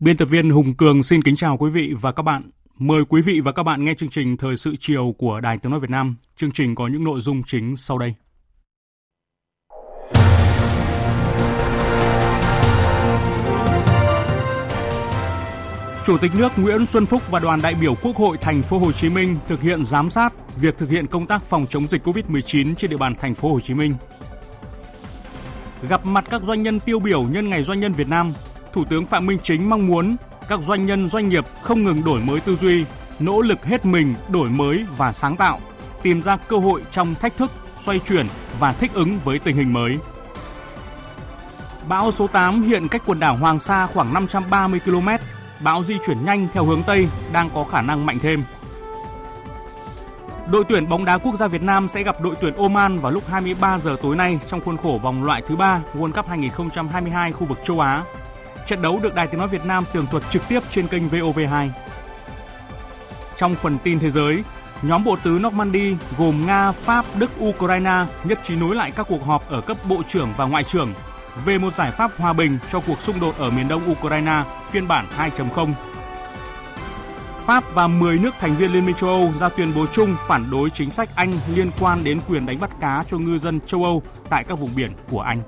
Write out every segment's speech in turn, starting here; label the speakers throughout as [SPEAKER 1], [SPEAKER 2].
[SPEAKER 1] Biên tập viên Hùng Cường xin kính chào quý vị và các bạn. Mời quý vị và các bạn nghe chương trình Thời sự chiều của Đài Tiếng Nói Việt Nam. Chương trình có những nội dung chính sau đây. Chủ tịch nước Nguyễn Xuân Phúc và đoàn đại biểu Quốc hội thành phố Hồ Chí Minh thực hiện giám sát việc thực hiện công tác phòng chống dịch COVID-19 trên địa bàn thành phố Hồ Chí Minh. Gặp mặt các doanh nhân tiêu biểu nhân ngày doanh nhân Việt Nam, Thủ tướng Phạm Minh Chính mong muốn các doanh nhân doanh nghiệp không ngừng đổi mới tư duy, nỗ lực hết mình đổi mới và sáng tạo, tìm ra cơ hội trong thách thức, xoay chuyển và thích ứng với tình hình mới. Bão số 8 hiện cách quần đảo Hoàng Sa khoảng 530 km, bão di chuyển nhanh theo hướng Tây, đang có khả năng mạnh thêm. Đội tuyển bóng đá quốc gia Việt Nam sẽ gặp đội tuyển Oman vào lúc 23 giờ tối nay trong khuôn khổ vòng loại thứ 3 World Cup 2022 khu vực châu Á Trận đấu được Đài Tiếng Nói Việt Nam tường thuật trực tiếp trên kênh VOV2. Trong phần tin thế giới, nhóm bộ tứ Normandy gồm Nga, Pháp, Đức, Ukraine nhất trí nối lại các cuộc họp ở cấp bộ trưởng và ngoại trưởng về một giải pháp hòa bình cho cuộc xung đột ở miền đông Ukraine phiên bản 2.0. Pháp và 10 nước thành viên Liên minh châu Âu ra tuyên bố chung phản đối chính sách Anh liên quan đến quyền đánh bắt cá cho ngư dân châu Âu tại các vùng biển của Anh.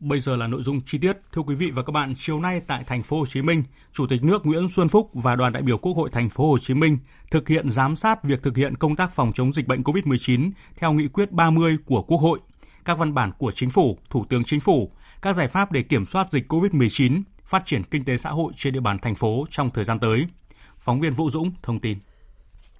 [SPEAKER 1] Bây giờ là nội dung chi tiết. Thưa quý vị và các bạn, chiều nay tại thành phố Hồ Chí Minh, Chủ tịch nước Nguyễn Xuân Phúc và đoàn đại biểu Quốc hội thành phố Hồ Chí Minh thực hiện giám sát việc thực hiện công tác phòng chống dịch bệnh COVID-19 theo nghị quyết 30 của Quốc hội, các văn bản của Chính phủ, Thủ tướng Chính phủ, các giải pháp để kiểm soát dịch COVID-19, phát triển kinh tế xã hội trên địa bàn thành phố trong thời gian tới. Phóng viên Vũ Dũng thông tin.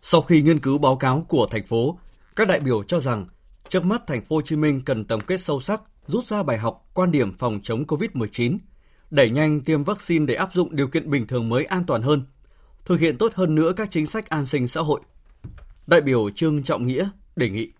[SPEAKER 2] Sau khi nghiên cứu báo cáo của thành phố, các đại biểu cho rằng trước mắt thành phố Hồ Chí Minh cần tổng kết sâu sắc rút ra bài học quan điểm phòng chống COVID-19, đẩy nhanh tiêm vaccine để áp dụng điều kiện bình thường mới an toàn hơn, thực hiện tốt hơn nữa các chính sách an sinh xã hội. Đại biểu Trương Trọng Nghĩa đề nghị.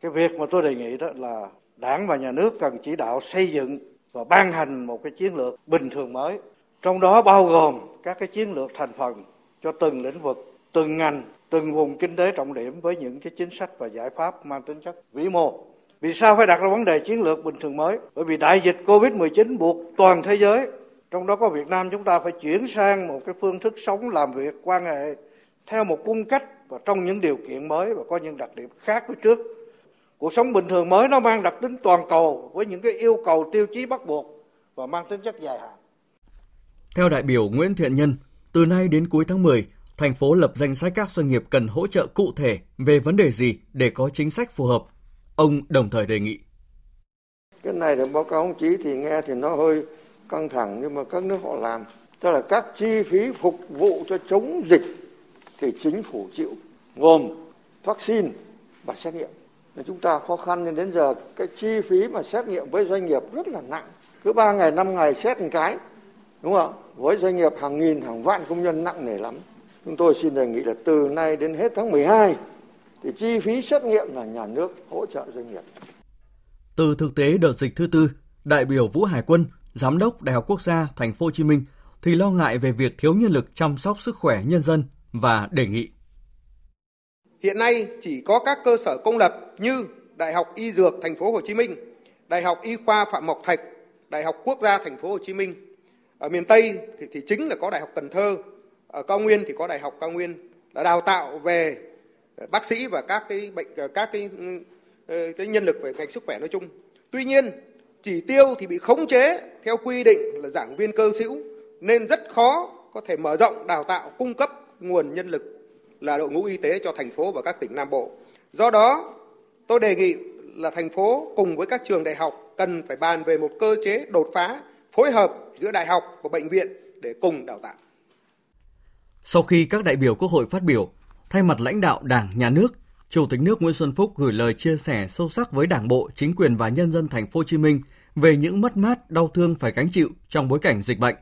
[SPEAKER 3] Cái việc mà tôi đề nghị đó là Đảng và Nhà nước cần chỉ đạo xây dựng và ban hành một cái chiến lược bình thường mới. Trong đó bao gồm các cái chiến lược thành phần cho từng lĩnh vực, từng ngành, từng vùng kinh tế trọng điểm với những cái chính sách và giải pháp mang tính chất vĩ mô vì sao phải đặt ra vấn đề chiến lược bình thường mới? Bởi vì đại dịch Covid-19 buộc toàn thế giới, trong đó có Việt Nam chúng ta phải chuyển sang một cái phương thức sống làm việc quan hệ theo một cung cách và trong những điều kiện mới và có những đặc điểm khác với trước. Cuộc sống bình thường mới nó mang đặc tính toàn cầu với những cái yêu cầu tiêu chí bắt buộc và mang tính chất dài hạn.
[SPEAKER 2] Theo đại biểu Nguyễn Thiện Nhân, từ nay đến cuối tháng 10, thành phố lập danh sách các doanh nghiệp cần hỗ trợ cụ thể về vấn đề gì để có chính sách phù hợp Ông đồng thời đề nghị.
[SPEAKER 4] Cái này thì báo cáo ông chí thì nghe thì nó hơi căng thẳng nhưng mà các nước họ làm. Tức là các chi phí phục vụ cho chống dịch thì chính phủ chịu gồm vaccine và xét nghiệm. Nên chúng ta khó khăn nên đến giờ cái chi phí mà xét nghiệm với doanh nghiệp rất là nặng. Cứ 3 ngày, 5 ngày xét một cái. Đúng không? Với doanh nghiệp hàng nghìn, hàng vạn công nhân nặng nề lắm. Chúng tôi xin đề nghị là từ nay đến hết tháng 12 thì chi phí xét nghiệm là nhà nước hỗ trợ doanh nghiệp.
[SPEAKER 2] Từ thực tế đợt dịch thứ tư, đại biểu Vũ Hải Quân, giám đốc Đại học Quốc gia Thành phố Hồ Chí Minh thì lo ngại về việc thiếu nhân lực chăm sóc sức khỏe nhân dân và đề nghị
[SPEAKER 5] Hiện nay chỉ có các cơ sở công lập như Đại học Y Dược Thành phố Hồ Chí Minh, Đại học Y khoa Phạm Ngọc Thạch, Đại học Quốc gia Thành phố Hồ Chí Minh. Ở miền Tây thì, thì chính là có Đại học Cần Thơ, ở Cao Nguyên thì có Đại học Cao Nguyên là đào tạo về bác sĩ và các cái bệnh các cái ờ, cái nhân lực về ngành sức khỏe nói chung. Tuy nhiên, chỉ tiêu thì bị khống chế theo quy định là giảng viên cơ hữu nên rất khó có thể mở rộng đào tạo cung cấp nguồn nhân lực là đội ngũ y tế cho thành phố và các tỉnh Nam Bộ. Do đó, tôi đề nghị là thành phố cùng với các trường đại học cần phải bàn về một cơ chế đột phá, phối hợp giữa đại học và bệnh viện để cùng đào tạo.
[SPEAKER 2] Sau khi các đại biểu Quốc hội phát biểu, thay mặt lãnh đạo Đảng, Nhà nước, Chủ tịch nước Nguyễn Xuân Phúc gửi lời chia sẻ sâu sắc với Đảng bộ, chính quyền và nhân dân thành phố Hồ Chí Minh về những mất mát, đau thương phải gánh chịu trong bối cảnh dịch bệnh.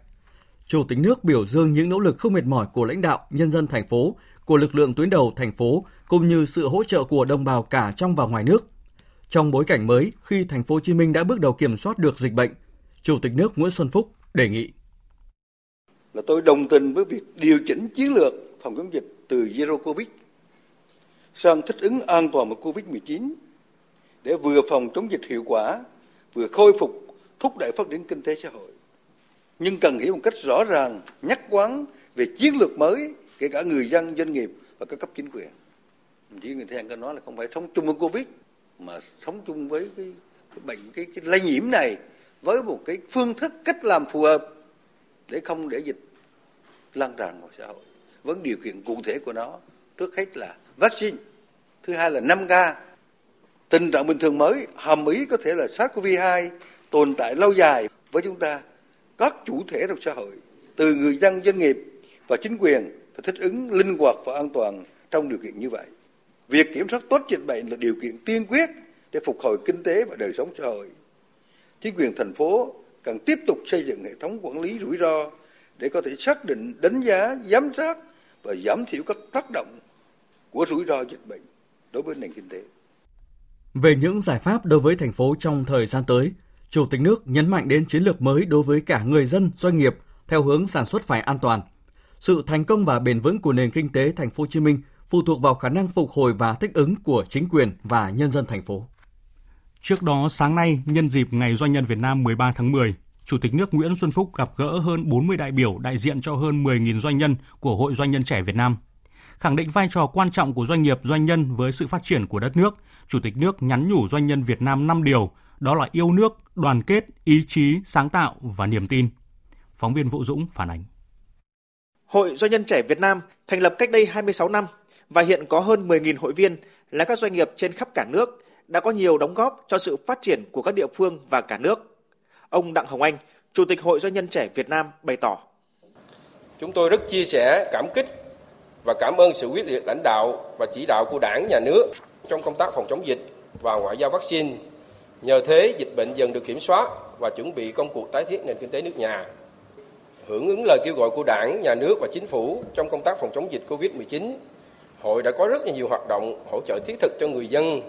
[SPEAKER 2] Chủ tịch nước biểu dương những nỗ lực không mệt mỏi của lãnh đạo, nhân dân thành phố, của lực lượng tuyến đầu thành phố cũng như sự hỗ trợ của đồng bào cả trong và ngoài nước. Trong bối cảnh mới, khi thành phố Hồ Chí Minh đã bước đầu kiểm soát được dịch bệnh, Chủ tịch nước Nguyễn Xuân Phúc đề nghị
[SPEAKER 6] là tôi đồng tình với việc điều chỉnh chiến lược phòng chống dịch từ Zero Covid sang thích ứng an toàn với Covid-19 để vừa phòng chống dịch hiệu quả, vừa khôi phục, thúc đẩy phát triển kinh tế xã hội. Nhưng cần hiểu một cách rõ ràng, nhắc quán về chiến lược mới, kể cả người dân, doanh nghiệp và các cấp chính quyền. Chỉ người thầy có nói là không phải sống chung với Covid, mà sống chung với cái, cái bệnh, cái, cái lây nhiễm này với một cái phương thức cách làm phù hợp để không để dịch lan tràn vào xã hội với điều kiện cụ thể của nó. Trước hết là vaccine thứ hai là 5K tình trạng bình thường mới hàm ý có thể là SARS-CoV-2 tồn tại lâu dài với chúng ta. Các chủ thể trong xã hội từ người dân doanh nghiệp và chính quyền phải thích ứng linh hoạt và an toàn trong điều kiện như vậy. Việc kiểm soát tốt dịch bệnh là điều kiện tiên quyết để phục hồi kinh tế và đời sống xã hội. Chính quyền thành phố cần tiếp tục xây dựng hệ thống quản lý rủi ro để có thể xác định, đánh giá, giám sát và giảm thiểu các tác động của rủi ro dịch bệnh đối với nền kinh tế.
[SPEAKER 2] Về những giải pháp đối với thành phố trong thời gian tới, Chủ tịch nước nhấn mạnh đến chiến lược mới đối với cả người dân, doanh nghiệp theo hướng sản xuất phải an toàn. Sự thành công và bền vững của nền kinh tế thành phố Hồ Chí Minh phụ thuộc vào khả năng phục hồi và thích ứng của chính quyền và nhân dân thành phố.
[SPEAKER 7] Trước đó, sáng nay, nhân dịp Ngày Doanh nhân Việt Nam 13 tháng 10, Chủ tịch nước Nguyễn Xuân Phúc gặp gỡ hơn 40 đại biểu đại diện cho hơn 10.000 doanh nhân của Hội Doanh nhân trẻ Việt Nam. Khẳng định vai trò quan trọng của doanh nghiệp doanh nhân với sự phát triển của đất nước, Chủ tịch nước nhắn nhủ doanh nhân Việt Nam 5 điều, đó là yêu nước, đoàn kết, ý chí, sáng tạo và niềm tin. Phóng viên Vũ Dũng phản ánh.
[SPEAKER 8] Hội Doanh nhân trẻ Việt Nam thành lập cách đây 26 năm và hiện có hơn 10.000 hội viên là các doanh nghiệp trên khắp cả nước đã có nhiều đóng góp cho sự phát triển của các địa phương và cả nước. Ông Đặng Hồng Anh, Chủ tịch Hội Doanh nhân trẻ Việt Nam bày tỏ.
[SPEAKER 9] Chúng tôi rất chia sẻ, cảm kích và cảm ơn sự quyết liệt lãnh đạo và chỉ đạo của đảng, nhà nước trong công tác phòng chống dịch và ngoại giao vaccine. Nhờ thế, dịch bệnh dần được kiểm soát và chuẩn bị công cuộc tái thiết nền kinh tế nước nhà. Hưởng ứng lời kêu gọi của đảng, nhà nước và chính phủ trong công tác phòng chống dịch COVID-19, hội đã có rất nhiều hoạt động hỗ trợ thiết thực cho người dân,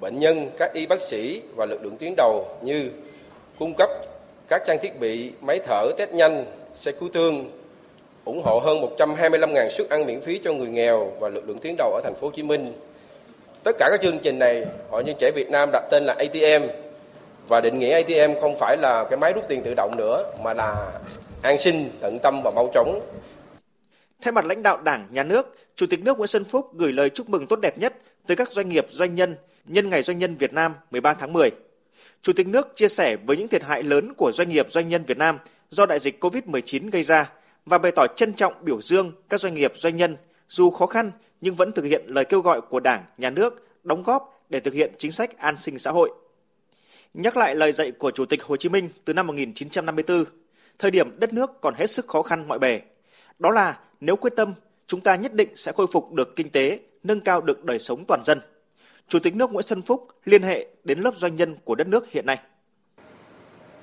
[SPEAKER 9] bệnh nhân, các y bác sĩ và lực lượng tuyến đầu như cung cấp các trang thiết bị, máy thở, test nhanh, xe cứu thương, ủng hộ hơn 125.000 suất ăn miễn phí cho người nghèo và lực lượng tuyến đầu ở thành phố Hồ Chí Minh. Tất cả các chương trình này, Hội Nhân trẻ Việt Nam đặt tên là ATM và định nghĩa ATM không phải là cái máy rút tiền tự động nữa mà là an sinh, tận tâm và mau chóng.
[SPEAKER 8] Thay mặt lãnh đạo Đảng, Nhà nước, Chủ tịch nước Nguyễn Xuân Phúc gửi lời chúc mừng tốt đẹp nhất tới các doanh nghiệp doanh nhân nhân ngày doanh nhân Việt Nam 13 tháng 10. Chủ tịch nước chia sẻ với những thiệt hại lớn của doanh nghiệp doanh nhân Việt Nam do đại dịch COVID-19 gây ra và bày tỏ trân trọng biểu dương các doanh nghiệp doanh nhân dù khó khăn nhưng vẫn thực hiện lời kêu gọi của Đảng, Nhà nước đóng góp để thực hiện chính sách an sinh xã hội. Nhắc lại lời dạy của Chủ tịch Hồ Chí Minh từ năm 1954, thời điểm đất nước còn hết sức khó khăn mọi bề. Đó là nếu quyết tâm, chúng ta nhất định sẽ khôi phục được kinh tế, nâng cao được đời sống toàn dân. Chủ tịch nước Nguyễn Xuân Phúc liên hệ đến lớp doanh nhân của đất nước hiện nay.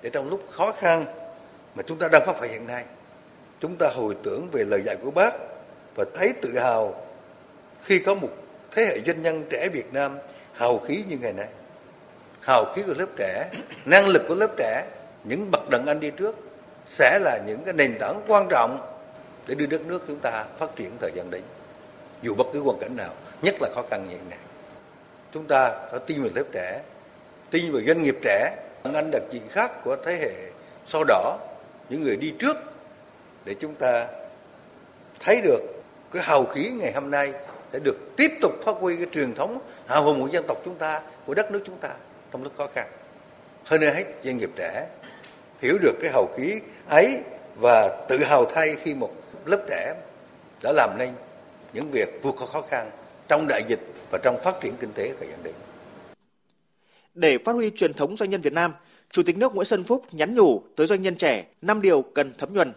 [SPEAKER 6] Để trong lúc khó khăn mà chúng ta đang phát phải hiện nay, chúng ta hồi tưởng về lời dạy của bác và thấy tự hào khi có một thế hệ doanh nhân trẻ Việt Nam hào khí như ngày nay. Hào khí của lớp trẻ, năng lực của lớp trẻ, những bậc đàn anh đi trước sẽ là những cái nền tảng quan trọng để đưa đất nước chúng ta phát triển thời gian đến dù bất cứ hoàn cảnh nào nhất là khó khăn như hiện nay chúng ta phải tin vào lớp trẻ, tin vào doanh nghiệp trẻ. Anh đặc chị khác của thế hệ sau đó, những người đi trước, để chúng ta thấy được cái hào khí ngày hôm nay sẽ được tiếp tục phát huy cái truyền thống hào hùng của dân tộc chúng ta, của đất nước chúng ta trong lúc khó khăn. Hơn nữa hết, doanh nghiệp trẻ hiểu được cái hào khí ấy và tự hào thay khi một lớp trẻ đã làm nên
[SPEAKER 10] những việc vượt qua khó khăn trong đại dịch và trong phát triển kinh tế thời gian đến.
[SPEAKER 8] Để phát huy truyền thống doanh nhân Việt Nam, Chủ tịch nước Nguyễn Xuân Phúc nhắn nhủ tới doanh nhân trẻ năm điều cần thấm nhuần.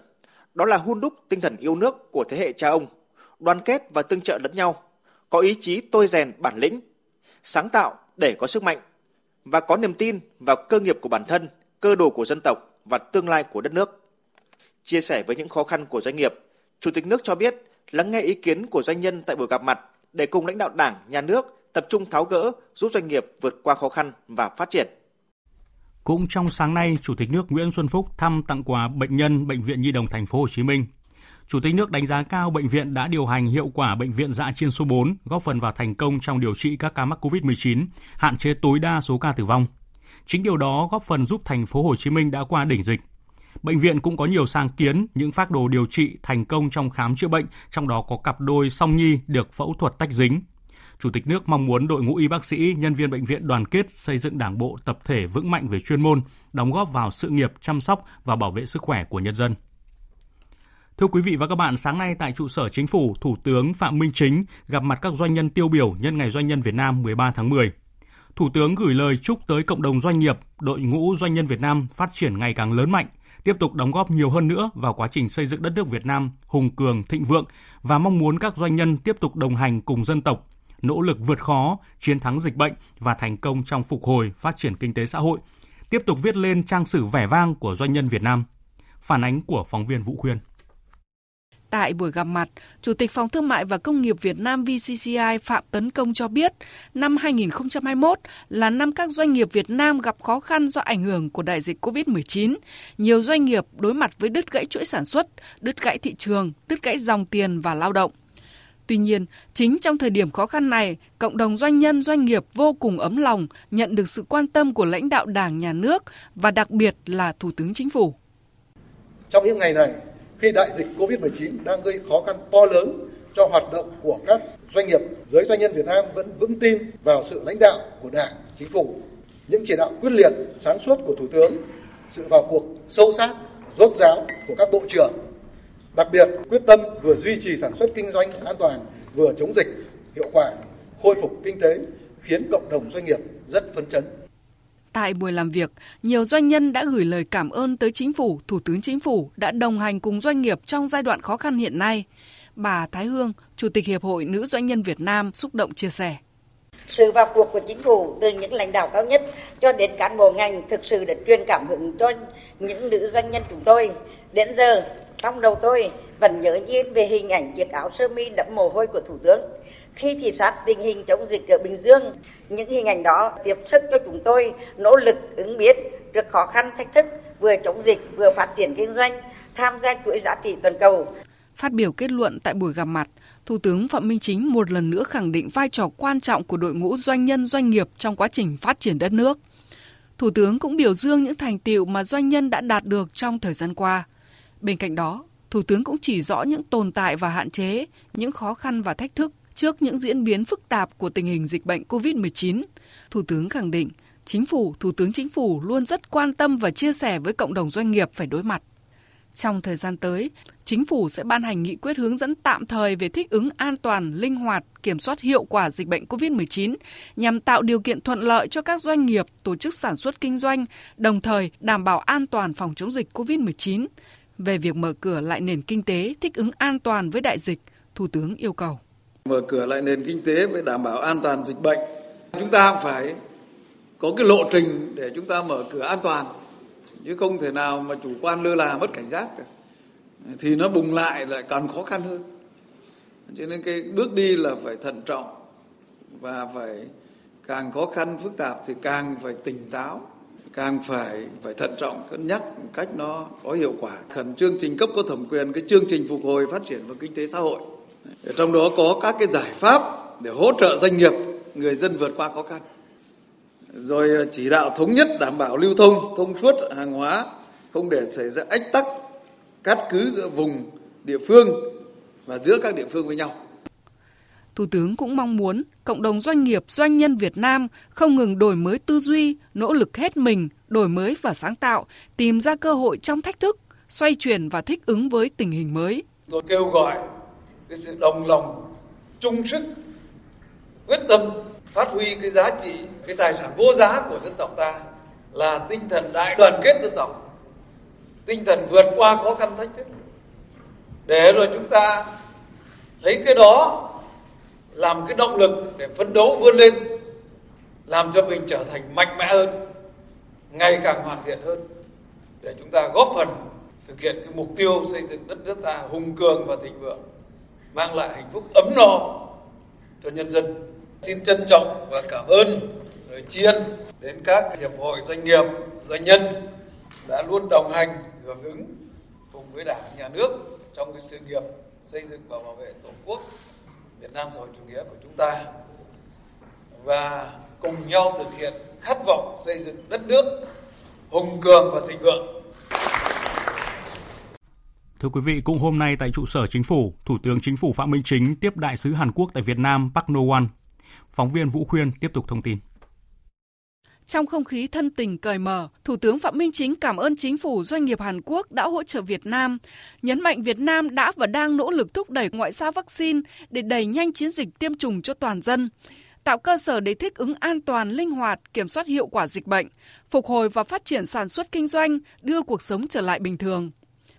[SPEAKER 8] Đó là hun đúc tinh thần yêu nước của thế hệ cha ông, đoàn kết và tương trợ lẫn nhau, có ý chí tôi rèn bản lĩnh, sáng tạo để có sức mạnh và có niềm tin vào cơ nghiệp của bản thân, cơ đồ của dân tộc và tương lai của đất nước. Chia sẻ với những khó khăn của doanh nghiệp, Chủ tịch nước cho biết lắng nghe ý kiến của doanh nhân tại buổi gặp mặt để cùng lãnh đạo Đảng, Nhà nước tập trung tháo gỡ, giúp doanh nghiệp vượt qua khó khăn và phát triển.
[SPEAKER 7] Cũng trong sáng nay, Chủ tịch nước Nguyễn Xuân Phúc thăm tặng quà bệnh nhân Bệnh viện Nhi đồng Thành phố Hồ Chí Minh. Chủ tịch nước đánh giá cao bệnh viện đã điều hành hiệu quả bệnh viện dã chiến số 4, góp phần vào thành công trong điều trị các ca mắc COVID-19, hạn chế tối đa số ca tử vong. Chính điều đó góp phần giúp thành phố Hồ Chí Minh đã qua đỉnh dịch. Bệnh viện cũng có nhiều sáng kiến, những phác đồ điều trị thành công trong khám chữa bệnh, trong đó có cặp đôi song nhi được phẫu thuật tách dính. Chủ tịch nước mong muốn đội ngũ y bác sĩ, nhân viên bệnh viện đoàn kết xây dựng đảng bộ tập thể vững mạnh về chuyên môn, đóng góp vào sự nghiệp chăm sóc và bảo vệ sức khỏe của nhân dân. Thưa quý vị và các bạn, sáng nay tại trụ sở chính phủ, Thủ tướng Phạm Minh Chính gặp mặt các doanh nhân tiêu biểu nhân ngày doanh nhân Việt Nam 13 tháng 10. Thủ tướng gửi lời chúc tới cộng đồng doanh nghiệp, đội ngũ doanh nhân Việt Nam phát triển ngày càng lớn mạnh, tiếp tục đóng góp nhiều hơn nữa vào quá trình xây dựng đất nước Việt Nam hùng cường, thịnh vượng và mong muốn các doanh nhân tiếp tục đồng hành cùng dân tộc, nỗ lực vượt khó, chiến thắng dịch bệnh và thành công trong phục hồi, phát triển kinh tế xã hội, tiếp tục viết lên trang sử vẻ vang của doanh nhân Việt Nam. Phản ánh của phóng viên Vũ Khuyên.
[SPEAKER 11] Tại buổi gặp mặt, Chủ tịch Phòng Thương mại và Công nghiệp Việt Nam VCCI Phạm Tấn Công cho biết, năm 2021 là năm các doanh nghiệp Việt Nam gặp khó khăn do ảnh hưởng của đại dịch COVID-19. Nhiều doanh nghiệp đối mặt với đứt gãy chuỗi sản xuất, đứt gãy thị trường, đứt gãy dòng tiền và lao động. Tuy nhiên, chính trong thời điểm khó khăn này, cộng đồng doanh nhân doanh nghiệp vô cùng ấm lòng nhận được sự quan tâm của lãnh đạo Đảng, Nhà nước và đặc biệt là Thủ tướng Chính phủ.
[SPEAKER 4] Trong những ngày này, khi đại dịch Covid-19 đang gây khó khăn to lớn cho hoạt động của các doanh nghiệp, giới doanh nhân Việt Nam vẫn vững tin vào sự lãnh đạo của Đảng, Chính phủ, những chỉ đạo quyết liệt, sáng suốt của Thủ tướng, sự vào cuộc sâu sát, rốt ráo của các bộ trưởng. Đặc biệt, quyết tâm vừa duy trì sản xuất kinh doanh an toàn, vừa chống dịch hiệu quả, khôi phục kinh tế, khiến cộng đồng doanh nghiệp rất phấn chấn.
[SPEAKER 11] Tại buổi làm việc, nhiều doanh nhân đã gửi lời cảm ơn tới chính phủ, thủ tướng chính phủ đã đồng hành cùng doanh nghiệp trong giai đoạn khó khăn hiện nay. Bà Thái Hương, Chủ tịch Hiệp hội Nữ Doanh nhân Việt Nam xúc động chia sẻ.
[SPEAKER 12] Sự vào cuộc của chính phủ từ những lãnh đạo cao nhất cho đến cán bộ ngành thực sự đã truyền cảm hứng cho những nữ doanh nhân chúng tôi. Đến giờ, trong đầu tôi vẫn nhớ nhiên về hình ảnh chiếc áo sơ mi đẫm mồ hôi của Thủ tướng khi thị sát tình hình chống dịch ở Bình Dương. Những hình ảnh đó tiếp sức cho chúng tôi nỗ lực ứng biến trước khó khăn thách thức, vừa chống dịch vừa phát triển kinh doanh, tham gia chuỗi giá trị toàn cầu.
[SPEAKER 11] Phát biểu kết luận tại buổi gặp mặt, Thủ tướng Phạm Minh Chính một lần nữa khẳng định vai trò quan trọng của đội ngũ doanh nhân doanh nghiệp trong quá trình phát triển đất nước. Thủ tướng cũng biểu dương những thành tiệu mà doanh nhân đã đạt được trong thời gian qua. Bên cạnh đó, Thủ tướng cũng chỉ rõ những tồn tại và hạn chế, những khó khăn và thách thức Trước những diễn biến phức tạp của tình hình dịch bệnh COVID-19, Thủ tướng khẳng định Chính phủ, Thủ tướng Chính phủ luôn rất quan tâm và chia sẻ với cộng đồng doanh nghiệp phải đối mặt. Trong thời gian tới, Chính phủ sẽ ban hành nghị quyết hướng dẫn tạm thời về thích ứng an toàn, linh hoạt, kiểm soát hiệu quả dịch bệnh COVID-19 nhằm tạo điều kiện thuận lợi cho các doanh nghiệp tổ chức sản xuất kinh doanh, đồng thời đảm bảo an toàn phòng chống dịch COVID-19. Về việc mở cửa lại nền kinh tế thích ứng an toàn với đại dịch, Thủ tướng yêu cầu
[SPEAKER 13] mở cửa lại nền kinh tế với đảm bảo an toàn dịch bệnh. Chúng ta phải có cái lộ trình để chúng ta mở cửa an toàn, chứ không thể nào mà chủ quan lơ là mất cảnh giác được. Thì nó bùng lại lại càng khó khăn hơn. Cho nên cái bước đi là phải thận trọng và phải càng khó khăn phức tạp thì càng phải tỉnh táo, càng phải phải thận trọng, cân nhắc một cách nó có hiệu quả. Khẩn trương trình cấp có thẩm quyền, cái chương trình phục hồi phát triển và kinh tế xã hội trong đó có các cái giải pháp để hỗ trợ doanh nghiệp người dân vượt qua khó khăn rồi chỉ đạo thống nhất đảm bảo lưu thông thông suốt hàng hóa không để xảy ra ách tắc cắt cứ giữa vùng địa phương và giữa các địa phương với nhau
[SPEAKER 11] Thủ tướng cũng mong muốn cộng đồng doanh nghiệp, doanh nhân Việt Nam không ngừng đổi mới tư duy, nỗ lực hết mình, đổi mới và sáng tạo, tìm ra cơ hội trong thách thức, xoay chuyển và thích ứng với tình hình mới.
[SPEAKER 13] Tôi kêu gọi cái sự đồng lòng, chung sức, quyết tâm phát huy cái giá trị, cái tài sản vô giá của dân tộc ta là tinh thần đại đoàn kết dân tộc, tinh thần vượt qua khó khăn thách thức. Để rồi chúng ta thấy cái đó làm cái động lực để phấn đấu vươn lên, làm cho mình trở thành mạnh mẽ hơn, ngày càng hoàn thiện hơn. Để chúng ta góp phần thực hiện cái mục tiêu xây dựng đất nước ta hùng cường và thịnh vượng mang lại hạnh phúc ấm no cho nhân dân xin trân trọng và cảm ơn rồi chiên đến các hiệp hội doanh nghiệp, doanh nhân đã luôn đồng hành, hưởng ứng cùng với đảng, nhà nước trong cái sự nghiệp xây dựng và bảo vệ tổ quốc Việt Nam xã hội chủ nghĩa của chúng ta và cùng nhau thực hiện khát vọng xây dựng đất nước hùng cường và thịnh vượng.
[SPEAKER 7] Thưa quý vị, cũng hôm nay tại trụ sở chính phủ, Thủ tướng Chính phủ Phạm Minh Chính tiếp đại sứ Hàn Quốc tại Việt Nam Park No Won. Phóng viên Vũ Khuyên tiếp tục thông tin.
[SPEAKER 11] Trong không khí thân tình cởi mở, Thủ tướng Phạm Minh Chính cảm ơn chính phủ doanh nghiệp Hàn Quốc đã hỗ trợ Việt Nam, nhấn mạnh Việt Nam đã và đang nỗ lực thúc đẩy ngoại giao vaccine để đẩy nhanh chiến dịch tiêm chủng cho toàn dân, tạo cơ sở để thích ứng an toàn, linh hoạt, kiểm soát hiệu quả dịch bệnh, phục hồi và phát triển sản xuất kinh doanh, đưa cuộc sống trở lại bình thường.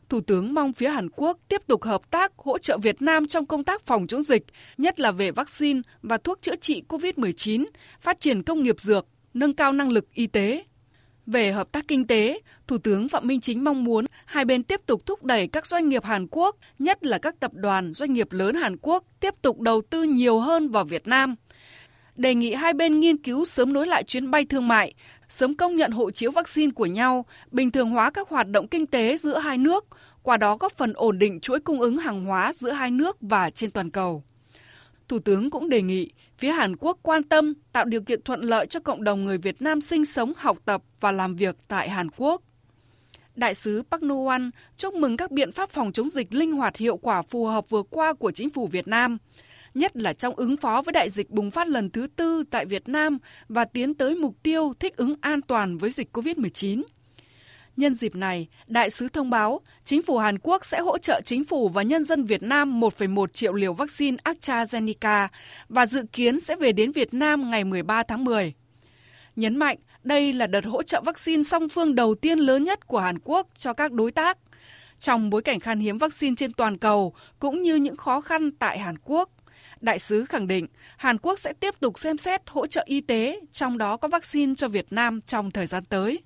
[SPEAKER 11] Thủ tướng mong phía Hàn Quốc tiếp tục hợp tác hỗ trợ Việt Nam trong công tác phòng chống dịch, nhất là về vaccine và thuốc chữa trị COVID-19, phát triển công nghiệp dược, nâng cao năng lực y tế. Về hợp tác kinh tế, Thủ tướng Phạm Minh Chính mong muốn hai bên tiếp tục thúc đẩy các doanh nghiệp Hàn Quốc, nhất là các tập đoàn doanh nghiệp lớn Hàn Quốc tiếp tục đầu tư nhiều hơn vào Việt Nam. Đề nghị hai bên nghiên cứu sớm nối lại chuyến bay thương mại, sớm công nhận hộ chiếu vaccine của nhau, bình thường hóa các hoạt động kinh tế giữa hai nước, qua đó góp phần ổn định chuỗi cung ứng hàng hóa giữa hai nước và trên toàn cầu. Thủ tướng cũng đề nghị phía Hàn Quốc quan tâm tạo điều kiện thuận lợi cho cộng đồng người Việt Nam sinh sống, học tập và làm việc tại Hàn Quốc. Đại sứ Park No chúc mừng các biện pháp phòng chống dịch linh hoạt hiệu quả phù hợp vừa qua của chính phủ Việt Nam, nhất là trong ứng phó với đại dịch bùng phát lần thứ tư tại Việt Nam và tiến tới mục tiêu thích ứng an toàn với dịch COVID-19. Nhân dịp này, đại sứ thông báo chính phủ Hàn Quốc sẽ hỗ trợ chính phủ và nhân dân Việt Nam 1,1 triệu liều vaccine AstraZeneca và dự kiến sẽ về đến Việt Nam ngày 13 tháng 10. Nhấn mạnh đây là đợt hỗ trợ vaccine song phương đầu tiên lớn nhất của Hàn Quốc cho các đối tác. Trong bối cảnh khan hiếm vaccine trên toàn cầu cũng như những khó khăn tại Hàn Quốc, Đại sứ khẳng định Hàn Quốc sẽ tiếp tục xem xét hỗ trợ y tế, trong đó có vaccine cho Việt Nam trong thời gian tới.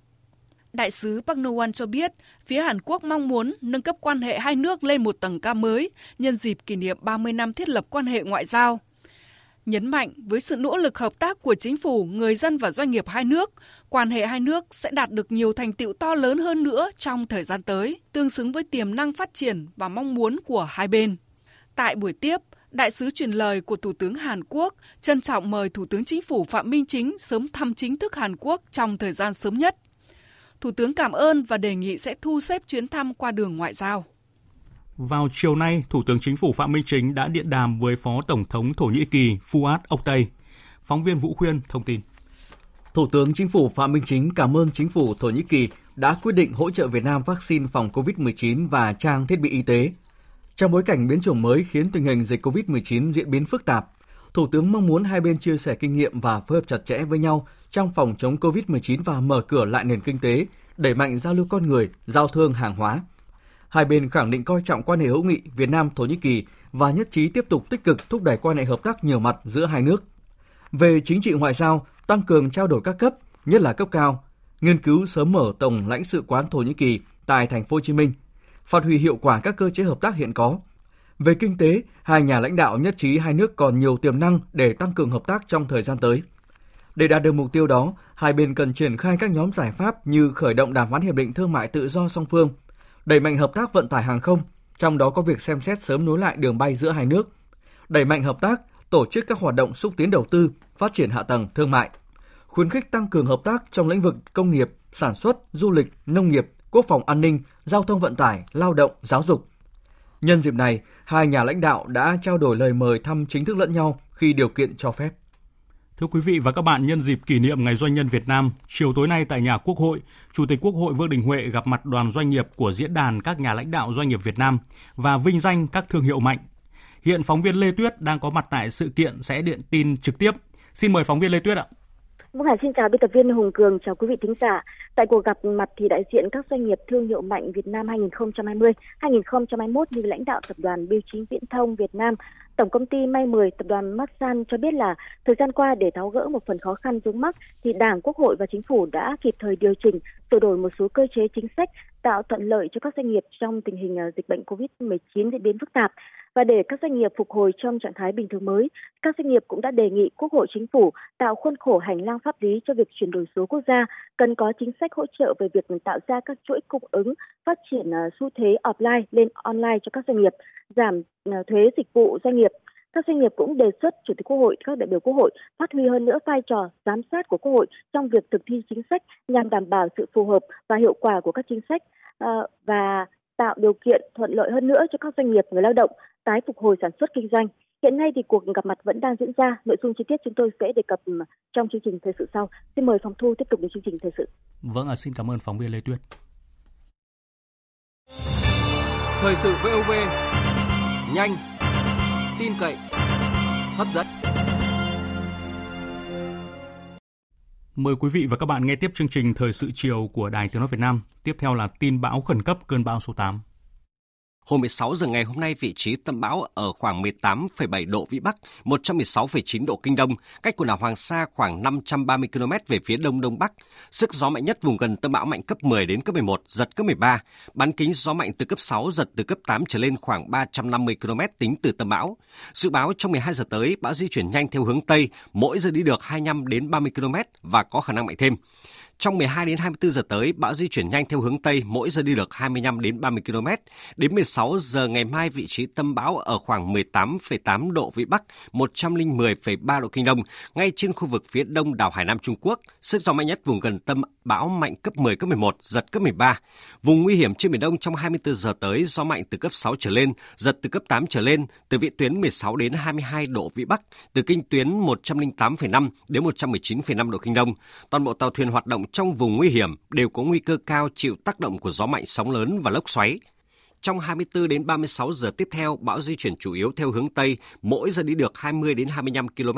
[SPEAKER 11] Đại sứ Park No-won cho biết, phía Hàn Quốc mong muốn nâng cấp quan hệ hai nước lên một tầng cao mới nhân dịp kỷ niệm 30 năm thiết lập quan hệ ngoại giao. Nhấn mạnh với sự nỗ lực hợp tác của chính phủ, người dân và doanh nghiệp hai nước, quan hệ hai nước sẽ đạt được nhiều thành tựu to lớn hơn nữa trong thời gian tới, tương xứng với tiềm năng phát triển và mong muốn của hai bên. Tại buổi tiếp, Đại sứ truyền lời của Thủ tướng Hàn Quốc trân trọng mời Thủ tướng Chính phủ Phạm Minh Chính sớm thăm chính thức Hàn Quốc trong thời gian sớm nhất. Thủ tướng cảm ơn và đề nghị sẽ thu xếp chuyến thăm qua đường ngoại giao.
[SPEAKER 7] Vào chiều nay, Thủ tướng Chính phủ Phạm Minh Chính đã điện đàm với Phó Tổng thống Thổ Nhĩ Kỳ Fuat Oktay. Phóng viên Vũ Khuyên thông tin.
[SPEAKER 2] Thủ tướng Chính phủ Phạm Minh Chính cảm ơn Chính phủ Thổ Nhĩ Kỳ đã quyết định hỗ trợ Việt Nam vaccine phòng COVID-19 và trang thiết bị y tế. Trong bối cảnh biến chủng mới khiến tình hình dịch COVID-19 diễn biến phức tạp, Thủ tướng mong muốn hai bên chia sẻ kinh nghiệm và phối hợp chặt chẽ với nhau trong phòng chống COVID-19 và mở cửa lại nền kinh tế, đẩy mạnh giao lưu con người, giao thương hàng hóa. Hai bên khẳng định coi trọng quan hệ hữu nghị Việt Nam Thổ Nhĩ Kỳ và nhất trí tiếp tục tích cực thúc đẩy quan hệ hợp tác nhiều mặt giữa hai nước. Về chính trị ngoại giao, tăng cường trao đổi các cấp, nhất là cấp cao, nghiên cứu sớm mở tổng lãnh sự quán Thổ Nhĩ Kỳ tại thành phố Hồ Chí Minh, phát huy hiệu quả các cơ chế hợp tác hiện có. Về kinh tế, hai nhà lãnh đạo nhất trí hai nước còn nhiều tiềm năng để tăng cường hợp tác trong thời gian tới. Để đạt được mục tiêu đó, hai bên cần triển khai các nhóm giải pháp như khởi động đàm phán hiệp định thương mại tự do song phương, đẩy mạnh hợp tác vận tải hàng không, trong đó có việc xem xét sớm nối lại đường bay giữa hai nước, đẩy mạnh hợp tác, tổ chức các hoạt động xúc tiến đầu tư, phát triển hạ tầng thương mại, khuyến khích tăng cường hợp tác trong lĩnh vực công nghiệp, sản xuất, du lịch, nông nghiệp, quốc phòng an ninh, giao thông vận tải, lao động, giáo dục. Nhân dịp này, hai nhà lãnh đạo đã trao đổi lời mời thăm chính thức lẫn nhau khi điều kiện cho phép.
[SPEAKER 7] Thưa quý vị và các bạn, nhân dịp kỷ niệm Ngày Doanh nhân Việt Nam, chiều tối nay tại nhà Quốc hội, Chủ tịch Quốc hội Vương Đình Huệ gặp mặt đoàn doanh nghiệp của Diễn đàn các nhà lãnh đạo doanh nghiệp Việt Nam và vinh danh các thương hiệu mạnh. Hiện phóng viên Lê Tuyết đang có mặt tại sự kiện sẽ điện tin trực tiếp. Xin mời phóng viên Lê Tuyết ạ.
[SPEAKER 14] Vâng, xin chào biên tập viên Hùng Cường, chào quý vị thính giả. Tại cuộc gặp mặt thì đại diện các doanh nghiệp thương hiệu mạnh Việt Nam 2020, 2021 như lãnh đạo tập đoàn Bưu chính Viễn thông Việt Nam, Tổng công ty May 10, tập đoàn Masan cho biết là thời gian qua để tháo gỡ một phần khó khăn vướng mắc thì Đảng, Quốc hội và Chính phủ đã kịp thời điều chỉnh, sửa đổi một số cơ chế chính sách tạo thuận lợi cho các doanh nghiệp trong tình hình à, dịch bệnh COVID-19 diễn biến phức tạp. Và để các doanh nghiệp phục hồi trong trạng thái bình thường mới, các doanh nghiệp cũng đã đề nghị Quốc hội Chính phủ tạo khuôn khổ hành lang pháp lý cho việc chuyển đổi số quốc gia, cần có chính sách hỗ trợ về việc tạo ra các chuỗi cung ứng, phát triển à, xu thế offline lên online cho các doanh nghiệp, giảm à, thuế dịch vụ doanh nghiệp. Các doanh nghiệp cũng đề xuất Chủ tịch Quốc hội, các đại biểu Quốc hội phát huy hơn nữa vai trò giám sát của Quốc hội trong việc thực thi chính sách nhằm đảm bảo sự phù hợp và hiệu quả của các chính sách à, và tạo điều kiện thuận lợi hơn nữa cho các doanh nghiệp người lao động tái phục hồi sản xuất kinh doanh. Hiện nay thì cuộc gặp mặt vẫn đang diễn ra. Nội dung chi tiết chúng tôi sẽ đề cập trong chương trình thời sự sau. Xin mời phòng thu tiếp tục đến chương trình thời sự.
[SPEAKER 7] Vâng, à, xin cảm ơn phóng viên Lê Tuyết.
[SPEAKER 15] Thời sự VOV nhanh, tin cậy, hấp dẫn.
[SPEAKER 7] Mời quý vị và các bạn nghe tiếp chương trình Thời sự chiều của Đài Tiếng Nói Việt Nam. Tiếp theo là tin bão khẩn cấp, cơn bão số 8.
[SPEAKER 16] Hồi 16 giờ ngày hôm nay, vị trí tâm bão ở khoảng 18,7 độ Vĩ Bắc, 116,9 độ Kinh Đông, cách quần đảo Hoàng Sa khoảng 530 km về phía đông đông bắc. Sức gió mạnh nhất vùng gần tâm bão mạnh cấp 10 đến cấp 11, giật cấp 13. Bán kính gió mạnh từ cấp 6, giật từ cấp 8 trở lên khoảng 350 km tính từ tâm bão. Dự báo trong 12 giờ tới, bão di chuyển nhanh theo hướng Tây, mỗi giờ đi được 25 đến 30 km và có khả năng mạnh thêm. Trong 12 đến 24 giờ tới, bão di chuyển nhanh theo hướng Tây, mỗi giờ đi được 25 đến 30 km. Đến 16 giờ ngày mai, vị trí tâm bão ở khoảng 18,8 độ Vĩ Bắc, 110,3 độ Kinh Đông, ngay trên khu vực phía đông đảo Hải Nam Trung Quốc. Sức gió mạnh nhất vùng gần tâm bão mạnh cấp 10, cấp 11, giật cấp 13. Vùng nguy hiểm trên Biển Đông trong 24 giờ tới, gió mạnh từ cấp 6 trở lên, giật từ cấp 8 trở lên, từ vị tuyến 16 đến 22 độ Vĩ Bắc, từ kinh tuyến 108,5 đến 119,5 độ Kinh Đông. Toàn bộ tàu thuyền hoạt động trong vùng nguy hiểm đều có nguy cơ cao chịu tác động của gió mạnh sóng lớn và lốc xoáy. Trong 24 đến 36 giờ tiếp theo, bão di chuyển chủ yếu theo hướng Tây, mỗi giờ đi được 20 đến 25 km,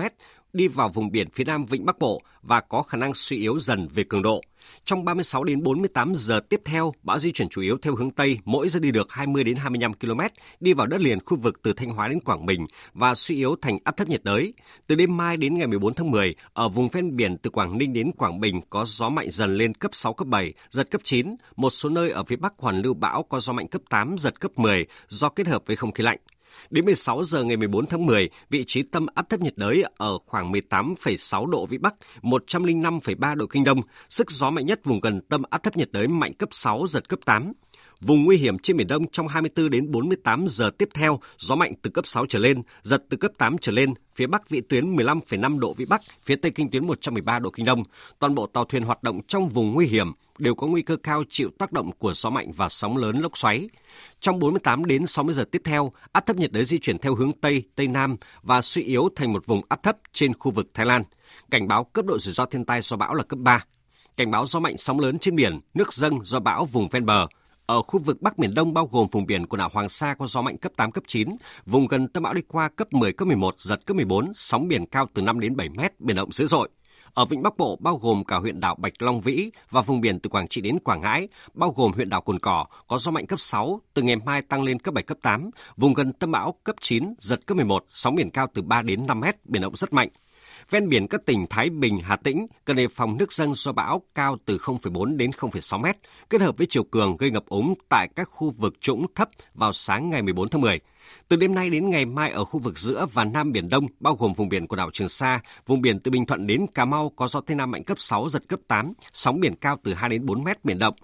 [SPEAKER 16] đi vào vùng biển phía Nam Vịnh Bắc Bộ và có khả năng suy yếu dần về cường độ. Trong 36 đến 48 giờ tiếp theo, bão di chuyển chủ yếu theo hướng Tây, mỗi giờ đi được 20 đến 25 km, đi vào đất liền khu vực từ Thanh Hóa đến Quảng Bình và suy yếu thành áp thấp nhiệt đới. Từ đêm mai đến ngày 14 tháng 10, ở vùng ven biển từ Quảng Ninh đến Quảng Bình có gió mạnh dần lên cấp 6, cấp 7, giật cấp 9. Một số nơi ở phía Bắc hoàn lưu bão có gió mạnh cấp 8, giật cấp 10 do kết hợp với không khí lạnh. Đến 16 giờ ngày 14 tháng 10, vị trí tâm áp thấp nhiệt đới ở khoảng 18,6 độ Vĩ Bắc, 105,3 độ Kinh Đông. Sức gió mạnh nhất vùng gần tâm áp thấp nhiệt đới mạnh cấp 6, giật cấp 8. Vùng nguy hiểm trên Biển Đông trong 24 đến 48 giờ tiếp theo, gió mạnh từ cấp 6 trở lên, giật từ cấp 8 trở lên, phía Bắc vị tuyến 15,5 độ Vĩ Bắc, phía Tây kinh tuyến 113 độ Kinh Đông. Toàn bộ tàu thuyền hoạt động trong vùng nguy hiểm đều có nguy cơ cao chịu tác động của gió mạnh và sóng lớn lốc xoáy. Trong 48 đến 60 giờ tiếp theo, áp thấp nhiệt đới di chuyển theo hướng Tây, Tây Nam và suy yếu thành một vùng áp thấp trên khu vực Thái Lan. Cảnh báo cấp độ rủi ro thiên tai do bão là cấp 3. Cảnh báo gió mạnh sóng lớn trên biển, nước dâng do bão vùng ven bờ. Ở khu vực Bắc Biển Đông bao gồm vùng biển quần đảo Hoàng Sa có gió mạnh cấp 8, cấp 9, vùng gần tâm bão đi qua cấp 10, cấp 11, giật cấp 14, sóng biển cao từ 5 đến 7 mét, biển động dữ dội. Ở vịnh Bắc Bộ bao gồm cả huyện đảo Bạch Long Vĩ và vùng biển từ Quảng Trị đến Quảng Ngãi, bao gồm huyện đảo Cồn Cỏ có gió mạnh cấp 6, từ ngày mai tăng lên cấp 7, cấp 8, vùng gần tâm bão cấp 9, giật cấp 11, sóng biển cao từ 3 đến 5 mét, biển động rất mạnh. Ven biển các tỉnh Thái Bình, Hà Tĩnh cần đề phòng nước dâng do bão cao từ 0,4 đến 0,6 mét, kết hợp với chiều cường gây ngập úng tại các khu vực trũng thấp vào sáng ngày 14 tháng 10. Từ đêm nay đến ngày mai ở khu vực giữa và Nam Biển Đông, bao gồm vùng biển của đảo Trường Sa, vùng biển từ Bình Thuận đến Cà Mau có gió Tây Nam mạnh cấp 6, giật cấp 8, sóng biển cao từ 2 đến 4 mét biển động.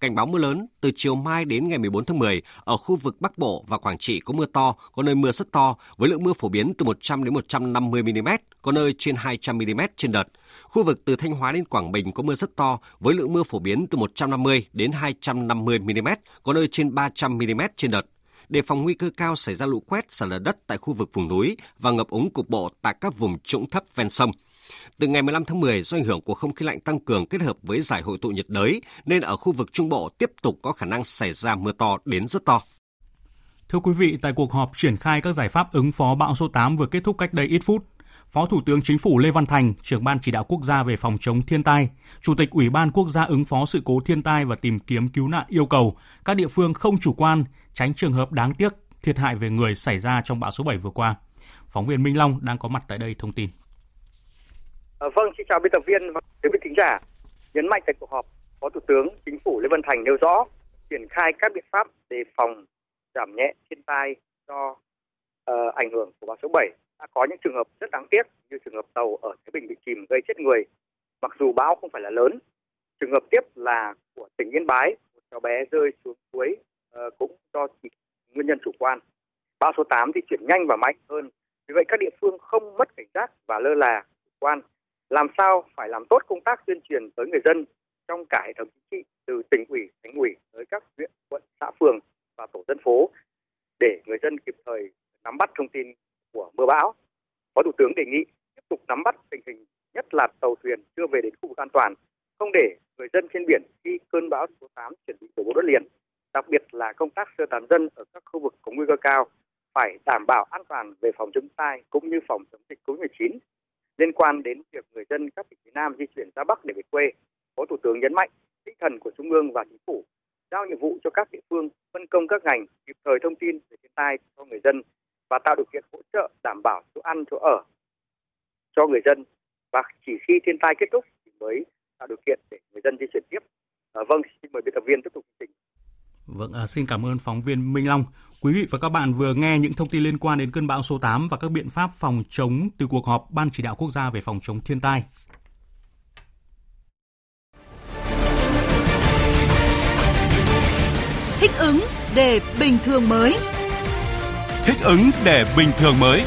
[SPEAKER 16] Cảnh báo mưa lớn từ chiều mai đến ngày 14 tháng 10 ở khu vực Bắc Bộ và Quảng Trị có mưa to, có nơi mưa rất to với lượng mưa phổ biến từ 100 đến 150 mm, có nơi trên 200 mm trên đợt. Khu vực từ Thanh Hóa đến Quảng Bình có mưa rất to với lượng mưa phổ biến từ 150 đến 250 mm, có nơi trên 300 mm trên đợt đề phòng nguy cơ cao xảy ra lũ quét, sạt lở đất tại khu vực vùng núi và ngập úng cục bộ tại các vùng trũng thấp ven sông. Từ ngày 15 tháng 10, do ảnh hưởng của không khí lạnh tăng cường kết hợp với giải hội tụ nhiệt đới, nên ở khu vực Trung Bộ tiếp tục có khả năng xảy ra mưa to đến rất to.
[SPEAKER 7] Thưa quý vị, tại cuộc họp triển khai các giải pháp ứng phó bão số 8 vừa kết thúc cách đây ít phút, Phó Thủ tướng Chính phủ Lê Văn Thành, trưởng ban chỉ đạo quốc gia về phòng chống thiên tai, Chủ tịch Ủy ban quốc gia ứng phó sự cố thiên tai và tìm kiếm cứu nạn yêu cầu các địa phương không chủ quan, tránh trường hợp đáng tiếc thiệt hại về người xảy ra trong bão số 7 vừa qua. Phóng viên Minh Long đang có mặt tại đây thông tin.
[SPEAKER 17] À, vâng, xin chào biên tập viên và quý vị thính giả. Nhấn mạnh tại cuộc họp, Phó Thủ tướng Chính phủ Lê Văn Thành nêu rõ triển khai các biện pháp đề phòng giảm nhẹ thiên tai do uh, ảnh hưởng của bão số 7 đã có những trường hợp rất đáng tiếc như trường hợp tàu ở Thái Bình bị chìm gây chết người. Mặc dù bão không phải là lớn, trường hợp tiếp là của tỉnh Yên Bái, một cháu bé rơi xuống suối uh, cũng do chỉ nguyên nhân chủ quan. Bão số 8 di chuyển nhanh và mạnh hơn, vì vậy các địa phương không mất cảnh giác và lơ là chủ quan. Làm sao phải làm tốt công tác tuyên truyền tới người dân trong cả hệ thống chính trị từ tỉnh ủy, thành ủy tới các huyện, quận, xã phường và tổ dân phố để người dân kịp thời nắm bắt thông tin của mưa bão. Phó Thủ tướng đề nghị tiếp tục nắm bắt tình hình nhất là tàu thuyền chưa về đến khu vực an toàn, không để người dân trên biển khi cơn bão số 8 chuẩn bị đổ bộ đất liền. Đặc biệt là công tác sơ tán dân ở các khu vực có nguy cơ cao phải đảm bảo an toàn về phòng chống tai cũng như phòng chống dịch COVID-19. Liên quan đến việc người dân các tỉnh phía Nam di chuyển ra Bắc để về quê, Phó Thủ tướng nhấn mạnh tinh thần của Trung ương và Chính phủ giao nhiệm vụ cho các địa phương phân công các ngành kịp thời thông tin về thiên tai cho người dân và tạo điều kiện hỗ trợ đảm bảo chỗ ăn chỗ ở cho người dân và chỉ khi thiên tai kết thúc thì mới tạo điều kiện để người dân di chuyển tiếp. À, vâng, xin mời biên tập viên tiếp tục chương trình.
[SPEAKER 7] Vâng, à, xin cảm ơn phóng viên Minh Long. Quý vị và các bạn vừa nghe những thông tin liên quan đến cơn bão số 8 và các biện pháp phòng chống từ cuộc họp Ban chỉ đạo quốc gia về phòng chống thiên tai.
[SPEAKER 18] Thích ứng để bình thường mới.
[SPEAKER 19] Thích ứng để bình thường mới.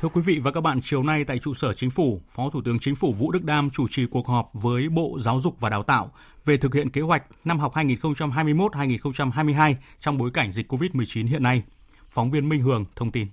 [SPEAKER 7] Thưa quý vị và các bạn, chiều nay tại trụ sở Chính phủ, Phó Thủ tướng Chính phủ Vũ Đức Đam chủ trì cuộc họp với Bộ Giáo dục và Đào tạo về thực hiện kế hoạch năm học 2021-2022 trong bối cảnh dịch COVID-19 hiện nay. Phóng viên Minh Hường thông tin.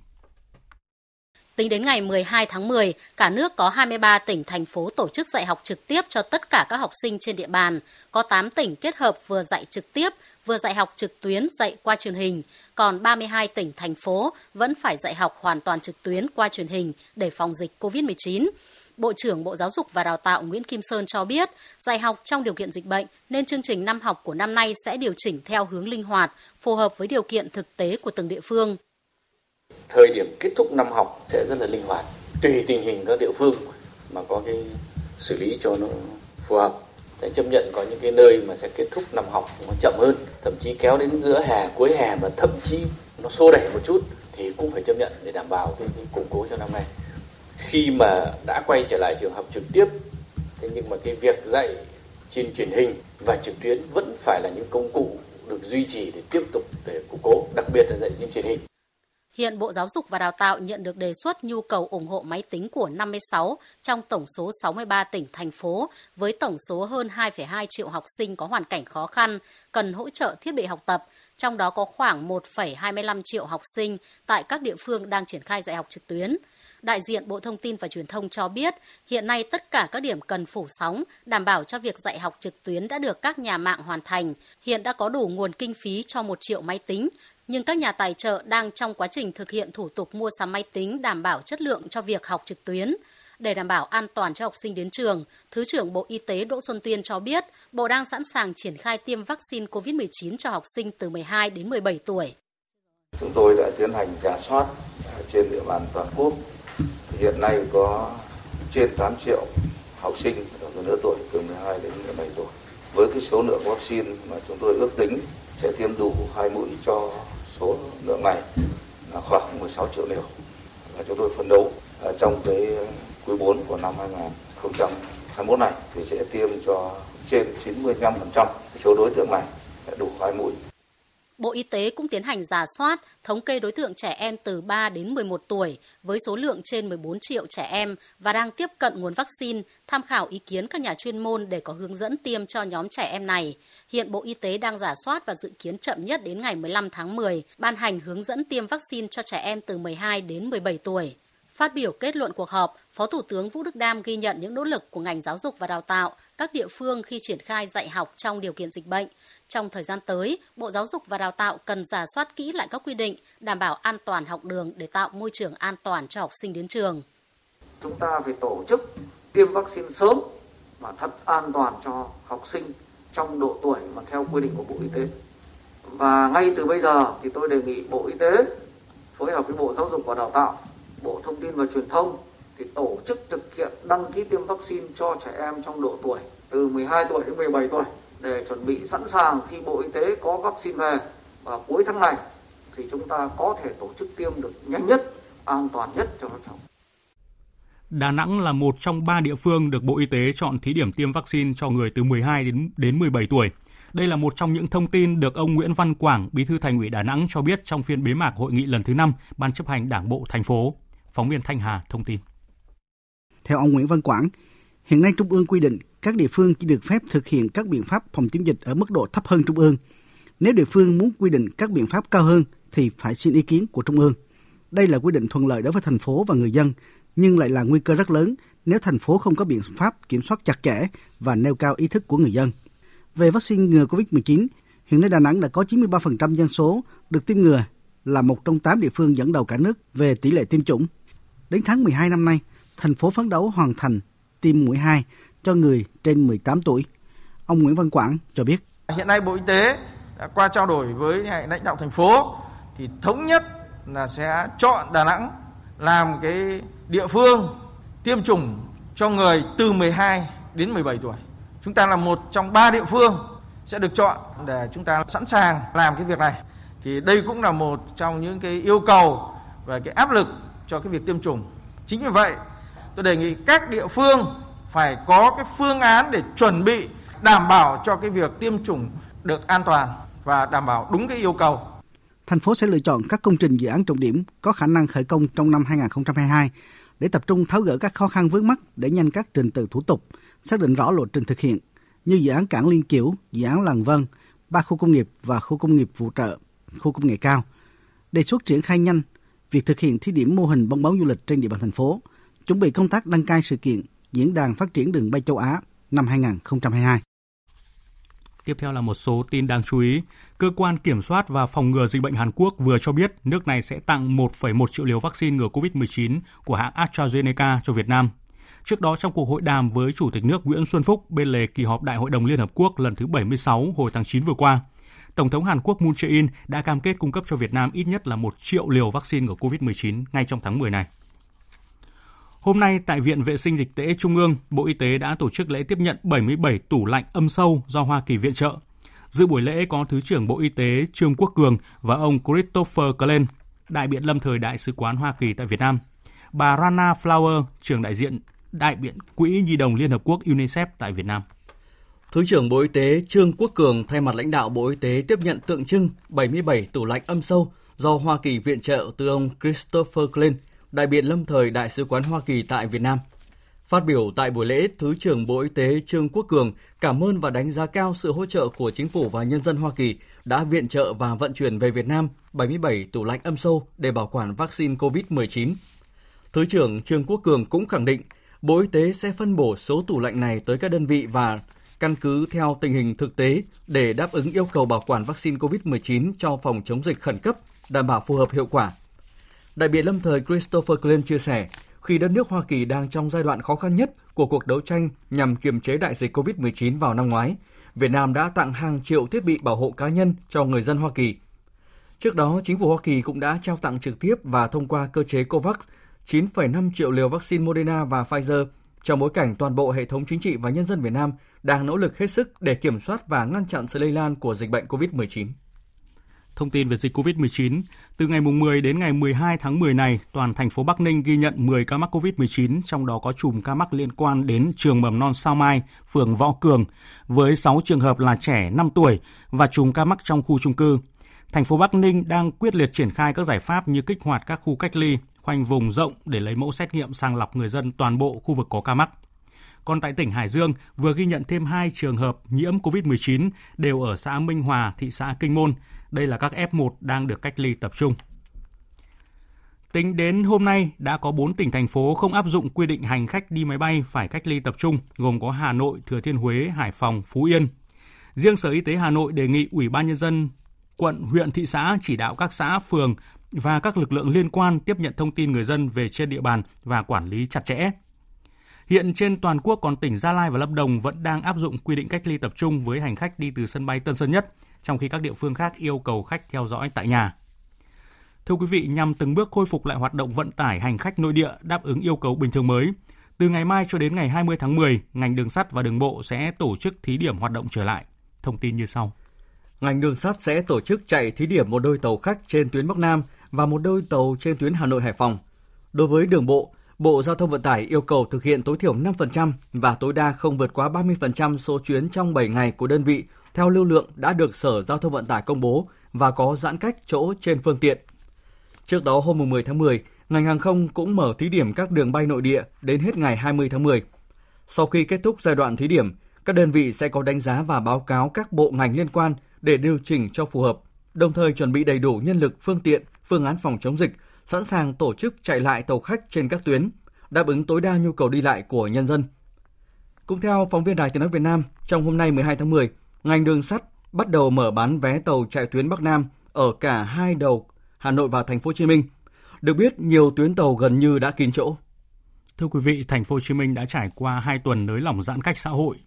[SPEAKER 20] Tính đến ngày 12 tháng 10, cả nước có 23 tỉnh, thành phố tổ chức dạy học trực tiếp cho tất cả các học sinh trên địa bàn. Có 8 tỉnh kết hợp vừa dạy trực tiếp, vừa dạy học trực tuyến dạy qua truyền hình. Còn 32 tỉnh, thành phố vẫn phải dạy học hoàn toàn trực tuyến qua truyền hình để phòng dịch COVID-19. Bộ trưởng Bộ Giáo dục và Đào tạo Nguyễn Kim Sơn cho biết, dạy học trong điều kiện dịch bệnh nên chương trình năm học của năm nay sẽ điều chỉnh theo hướng linh hoạt, phù hợp với điều kiện thực tế của từng địa phương
[SPEAKER 21] thời điểm kết thúc năm học sẽ rất là linh hoạt tùy tình hình các địa phương mà có cái xử lý cho nó phù hợp sẽ chấp nhận có những cái nơi mà sẽ kết thúc năm học nó chậm hơn thậm chí kéo đến giữa hè cuối hè và thậm chí nó xô đẩy một chút thì cũng phải chấp nhận để đảm bảo cái, cái củng cố cho năm nay. Khi mà đã quay trở lại trường học trực tiếp thế nhưng mà cái việc dạy trên truyền hình và trực tuyến vẫn phải là những công cụ được duy trì để tiếp tục để củng cố đặc biệt là dạy trên truyền hình.
[SPEAKER 20] Hiện Bộ Giáo dục và Đào tạo nhận được đề xuất nhu cầu ủng hộ máy tính của 56 trong tổng số 63 tỉnh, thành phố với tổng số hơn 2,2 triệu học sinh có hoàn cảnh khó khăn, cần hỗ trợ thiết bị học tập, trong đó có khoảng 1,25 triệu học sinh tại các địa phương đang triển khai dạy học trực tuyến. Đại diện Bộ Thông tin và Truyền thông cho biết, hiện nay tất cả các điểm cần phủ sóng, đảm bảo cho việc dạy học trực tuyến đã được các nhà mạng hoàn thành. Hiện đã có đủ nguồn kinh phí cho 1 triệu máy tính, nhưng các nhà tài trợ đang trong quá trình thực hiện thủ tục mua sắm máy tính đảm bảo chất lượng cho việc học trực tuyến. Để đảm bảo an toàn cho học sinh đến trường, Thứ trưởng Bộ Y tế Đỗ Xuân Tuyên cho biết, Bộ đang sẵn sàng triển khai tiêm vaccine COVID-19 cho học sinh từ 12 đến 17 tuổi.
[SPEAKER 6] Chúng tôi đã tiến hành giả soát trên địa bàn toàn quốc. Hiện nay có trên 8 triệu học sinh ở lứa tuổi từ 12 đến 17 tuổi. Với cái số lượng vaccine mà chúng tôi ước tính sẽ tiêm đủ hai mũi cho số lượng này là khoảng 16 triệu liều và chúng tôi phấn đấu à, trong cái quý 4 của năm 2021 này thì sẽ tiêm cho trên 95% số đối tượng này đủ hai mũi.
[SPEAKER 20] Bộ Y tế cũng tiến hành giả soát, thống kê đối tượng trẻ em từ 3 đến 11 tuổi với số lượng trên 14 triệu trẻ em và đang tiếp cận nguồn vaccine, tham khảo ý kiến các nhà chuyên môn để có hướng dẫn tiêm cho nhóm trẻ em này. Hiện Bộ Y tế đang giả soát và dự kiến chậm nhất đến ngày 15 tháng 10 ban hành hướng dẫn tiêm vaccine cho trẻ em từ 12 đến 17 tuổi. Phát biểu kết luận cuộc họp, Phó Thủ tướng Vũ Đức Đam ghi nhận những nỗ lực của ngành giáo dục và đào tạo các địa phương khi triển khai dạy học trong điều kiện dịch bệnh. Trong thời gian tới, Bộ Giáo dục và Đào tạo cần giả soát kỹ lại các quy định, đảm bảo an toàn học đường để tạo môi trường an toàn cho học sinh đến trường.
[SPEAKER 22] Chúng ta phải tổ chức tiêm vaccine sớm và thật an toàn cho học sinh trong độ tuổi mà theo quy định của Bộ Y tế. Và ngay từ bây giờ thì tôi đề nghị Bộ Y tế phối hợp với Bộ Giáo dục và Đào tạo, Bộ Thông tin và Truyền thông thì tổ chức thực hiện đăng ký tiêm vaccine cho trẻ em trong độ tuổi từ 12 tuổi đến 17 tuổi để chuẩn bị sẵn sàng khi Bộ Y tế có vaccine về và cuối tháng này thì chúng ta có thể tổ chức tiêm được nhanh nhất, an toàn nhất cho các cháu.
[SPEAKER 7] Đà Nẵng là một trong ba địa phương được Bộ Y tế chọn thí điểm tiêm vaccine cho người từ 12 đến đến 17 tuổi. Đây là một trong những thông tin được ông Nguyễn Văn Quảng, Bí thư Thành ủy Đà Nẵng cho biết trong phiên bế mạc hội nghị lần thứ 5 Ban chấp hành Đảng bộ thành phố. Phóng viên Thanh Hà thông tin.
[SPEAKER 23] Theo ông Nguyễn Văn Quảng, hiện nay Trung ương quy định các địa phương chỉ được phép thực hiện các biện pháp phòng chống dịch ở mức độ thấp hơn Trung ương. Nếu địa phương muốn quy định các biện pháp cao hơn thì phải xin ý kiến của Trung ương. Đây là quy định thuận lợi đối với thành phố và người dân, nhưng lại là nguy cơ rất lớn nếu thành phố không có biện pháp kiểm soát chặt chẽ và nêu cao ý thức của người dân. Về vaccine ngừa COVID-19, hiện nay Đà Nẵng đã có 93% dân số được tiêm ngừa, là một trong 8 địa phương dẫn đầu cả nước về tỷ lệ tiêm chủng. Đến tháng 12 năm nay, thành phố phấn đấu hoàn thành tiêm mũi 2 cho người trên 18 tuổi. Ông Nguyễn Văn Quảng cho biết.
[SPEAKER 24] Hiện nay Bộ Y tế đã qua trao đổi với lãnh đạo thành phố thì thống nhất là sẽ chọn Đà Nẵng làm cái địa phương tiêm chủng cho người từ 12 đến 17 tuổi. Chúng ta là một trong ba địa phương sẽ được chọn để chúng ta sẵn sàng làm cái việc này. Thì đây cũng là một trong những cái yêu cầu và cái áp lực cho cái việc tiêm chủng. Chính vì vậy, tôi đề nghị các địa phương phải có cái phương án để chuẩn bị đảm bảo cho cái việc tiêm chủng được an toàn và đảm bảo đúng cái yêu cầu.
[SPEAKER 23] Thành phố sẽ lựa chọn các công trình dự án trọng điểm có khả năng khởi công trong năm 2022 để tập trung tháo gỡ các khó khăn vướng mắt để nhanh các trình tự thủ tục, xác định rõ lộ trình thực hiện như dự án cảng Liên Kiểu, dự án Làng Vân, ba khu công nghiệp và khu công nghiệp phụ trợ, khu công nghệ cao. Đề xuất triển khai nhanh việc thực hiện thí điểm mô hình bong bóng du lịch trên địa bàn thành phố, chuẩn bị công tác đăng cai sự kiện Diễn đàn Phát triển đường bay châu Á năm 2022.
[SPEAKER 7] Tiếp theo là một số tin đáng chú ý. Cơ quan Kiểm soát và Phòng ngừa Dịch bệnh Hàn Quốc vừa cho biết nước này sẽ tặng 1,1 triệu liều vaccine ngừa COVID-19 của hãng AstraZeneca cho Việt Nam. Trước đó trong cuộc hội đàm với Chủ tịch nước Nguyễn Xuân Phúc bên lề kỳ họp Đại hội đồng Liên Hợp Quốc lần thứ 76 hồi tháng 9 vừa qua, Tổng thống Hàn Quốc Moon Jae-in đã cam kết cung cấp cho Việt Nam ít nhất là 1 triệu liều vaccine ngừa COVID-19 ngay trong tháng 10 này. Hôm nay tại Viện Vệ sinh Dịch tễ Trung ương, Bộ Y tế đã tổ chức lễ tiếp nhận 77 tủ lạnh âm sâu do Hoa Kỳ viện trợ. Dự buổi lễ có Thứ trưởng Bộ Y tế Trương Quốc Cường và ông Christopher Glenn, đại biện lâm thời Đại sứ quán Hoa Kỳ tại Việt Nam. Bà Rana Flower, trưởng đại diện đại biện Quỹ Nhi đồng Liên Hợp Quốc UNICEF tại Việt Nam.
[SPEAKER 2] Thứ trưởng Bộ Y tế Trương Quốc Cường thay mặt lãnh đạo Bộ Y tế tiếp nhận tượng trưng 77 tủ lạnh âm sâu do Hoa Kỳ viện trợ từ ông Christopher Glenn, đại biện lâm thời Đại sứ quán Hoa Kỳ tại Việt Nam. Phát biểu tại buổi lễ, Thứ trưởng Bộ Y tế Trương Quốc Cường cảm ơn và đánh giá cao sự hỗ trợ của chính phủ và nhân dân Hoa Kỳ đã viện trợ và vận chuyển về Việt Nam 77 tủ lạnh âm sâu để bảo quản vaccine COVID-19. Thứ trưởng Trương Quốc Cường cũng khẳng định Bộ Y tế sẽ phân bổ số tủ lạnh này tới các đơn vị và căn cứ theo tình hình thực tế để đáp ứng yêu cầu bảo quản vaccine COVID-19 cho phòng chống dịch khẩn cấp, đảm bảo phù hợp hiệu quả. Đại biện lâm thời Christopher Glenn chia sẻ, khi đất nước Hoa Kỳ đang trong giai đoạn khó khăn nhất của cuộc đấu tranh nhằm kiềm chế đại dịch COVID-19 vào năm ngoái, Việt Nam đã tặng hàng triệu thiết bị bảo hộ cá nhân cho người dân Hoa Kỳ. Trước đó, chính phủ Hoa Kỳ cũng đã trao tặng trực tiếp và thông qua cơ chế COVAX 9,5 triệu liều vaccine Moderna và Pfizer trong bối cảnh toàn bộ hệ thống chính trị và nhân dân Việt Nam đang nỗ lực hết sức để kiểm soát và ngăn chặn sự lây lan của dịch bệnh COVID-19.
[SPEAKER 7] Thông tin về dịch COVID-19, từ ngày 10 đến ngày 12 tháng 10 này, toàn thành phố Bắc Ninh ghi nhận 10 ca mắc COVID-19, trong đó có chùm ca mắc liên quan đến trường mầm non Sao Mai, phường Võ Cường, với 6 trường hợp là trẻ 5 tuổi và chùm ca mắc trong khu trung cư. Thành phố Bắc Ninh đang quyết liệt triển khai các giải pháp như kích hoạt các khu cách ly, khoanh vùng rộng để lấy mẫu xét nghiệm sàng lọc người dân toàn bộ khu vực có ca mắc. Còn tại tỉnh Hải Dương vừa ghi nhận thêm 2 trường hợp nhiễm COVID-19 đều ở xã Minh Hòa, thị xã Kinh Môn. Đây là các F1 đang được cách ly tập trung. Tính đến hôm nay, đã có 4 tỉnh thành phố không áp dụng quy định hành khách đi máy bay phải cách ly tập trung, gồm có Hà Nội, Thừa Thiên Huế, Hải Phòng, Phú Yên. Riêng Sở Y tế Hà Nội đề nghị Ủy ban Nhân dân quận, huyện, thị xã chỉ đạo các xã, phường và các lực lượng liên quan tiếp nhận thông tin người dân về trên địa bàn và quản lý chặt chẽ. Hiện trên toàn quốc còn tỉnh Gia Lai và Lâm Đồng vẫn đang áp dụng quy định cách ly tập trung với hành khách đi từ sân bay Tân Sơn Nhất, trong khi các địa phương khác yêu cầu khách theo dõi tại nhà. Thưa quý vị, nhằm từng bước khôi phục lại hoạt động vận tải hành khách nội địa đáp ứng yêu cầu bình thường mới, từ ngày mai cho đến ngày 20 tháng 10, ngành đường sắt và đường bộ sẽ tổ chức thí điểm hoạt động trở lại. Thông tin như sau.
[SPEAKER 2] Ngành đường sắt sẽ tổ chức chạy thí điểm một đôi tàu khách trên tuyến Bắc Nam và một đôi tàu trên tuyến Hà Nội Hải Phòng. Đối với đường bộ, Bộ Giao thông Vận tải yêu cầu thực hiện tối thiểu 5% và tối đa không vượt quá 30% số chuyến trong 7 ngày của đơn vị theo lưu lượng đã được Sở Giao thông Vận tải công bố và có giãn cách chỗ trên phương tiện. Trước đó hôm 10 tháng 10, ngành hàng không cũng mở thí điểm các đường bay nội địa đến hết ngày 20 tháng 10. Sau khi kết thúc giai đoạn thí điểm, các đơn vị sẽ có đánh giá và báo cáo các bộ ngành liên quan để điều chỉnh cho phù hợp, đồng thời chuẩn bị đầy đủ nhân lực, phương tiện, phương án phòng chống dịch, sẵn sàng tổ chức chạy lại tàu khách trên các tuyến, đáp ứng tối đa nhu cầu đi lại của nhân dân. Cũng theo phóng viên Đài Tiếng nói Việt Nam, trong hôm nay 12 tháng 10, ngành đường sắt bắt đầu mở bán vé tàu chạy tuyến Bắc Nam ở cả hai đầu Hà Nội và Thành phố Hồ Chí Minh. Được biết, nhiều tuyến tàu gần như đã kín chỗ.
[SPEAKER 7] Thưa quý vị, Thành phố Hồ Chí Minh đã trải qua 2 tuần nới lỏng giãn cách xã hội.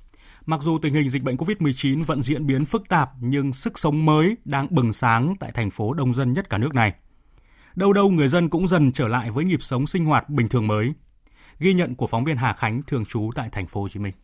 [SPEAKER 7] Mặc dù tình hình dịch bệnh COVID-19 vẫn diễn biến phức tạp, nhưng sức sống mới đang bừng sáng tại thành phố đông dân nhất cả nước này. Đâu đâu người dân cũng dần trở lại với nhịp sống sinh hoạt bình thường mới. Ghi nhận của phóng viên Hà Khánh thường trú tại thành phố Hồ Chí Minh.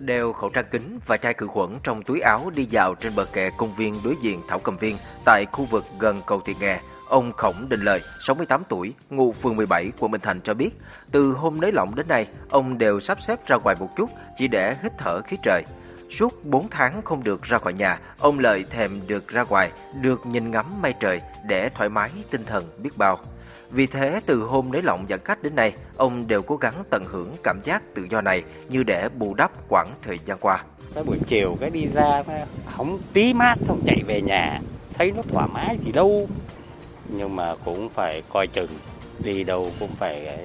[SPEAKER 25] Đeo khẩu trang kính và chai khử khuẩn trong túi áo đi dạo trên bờ kè công viên đối diện Thảo Cầm Viên tại khu vực gần cầu Thị Nghè. Ông Khổng Đình Lợi, 68 tuổi, ngụ phường 17, quận Bình Thạnh cho biết, từ hôm nới lỏng đến nay, ông đều sắp xếp ra ngoài một chút chỉ để hít thở khí trời. Suốt 4 tháng không được ra khỏi nhà, ông Lợi thèm được ra ngoài, được nhìn ngắm mây trời để thoải mái tinh thần biết bao. Vì thế, từ hôm nới lỏng giãn cách đến nay, ông đều cố gắng tận hưởng cảm giác tự do này như để bù đắp quãng thời gian qua.
[SPEAKER 26] Cái buổi chiều cái đi ra hóng tí mát không chạy về nhà, thấy nó thoải mái gì đâu. Nhưng mà cũng phải coi chừng, đi đâu cũng phải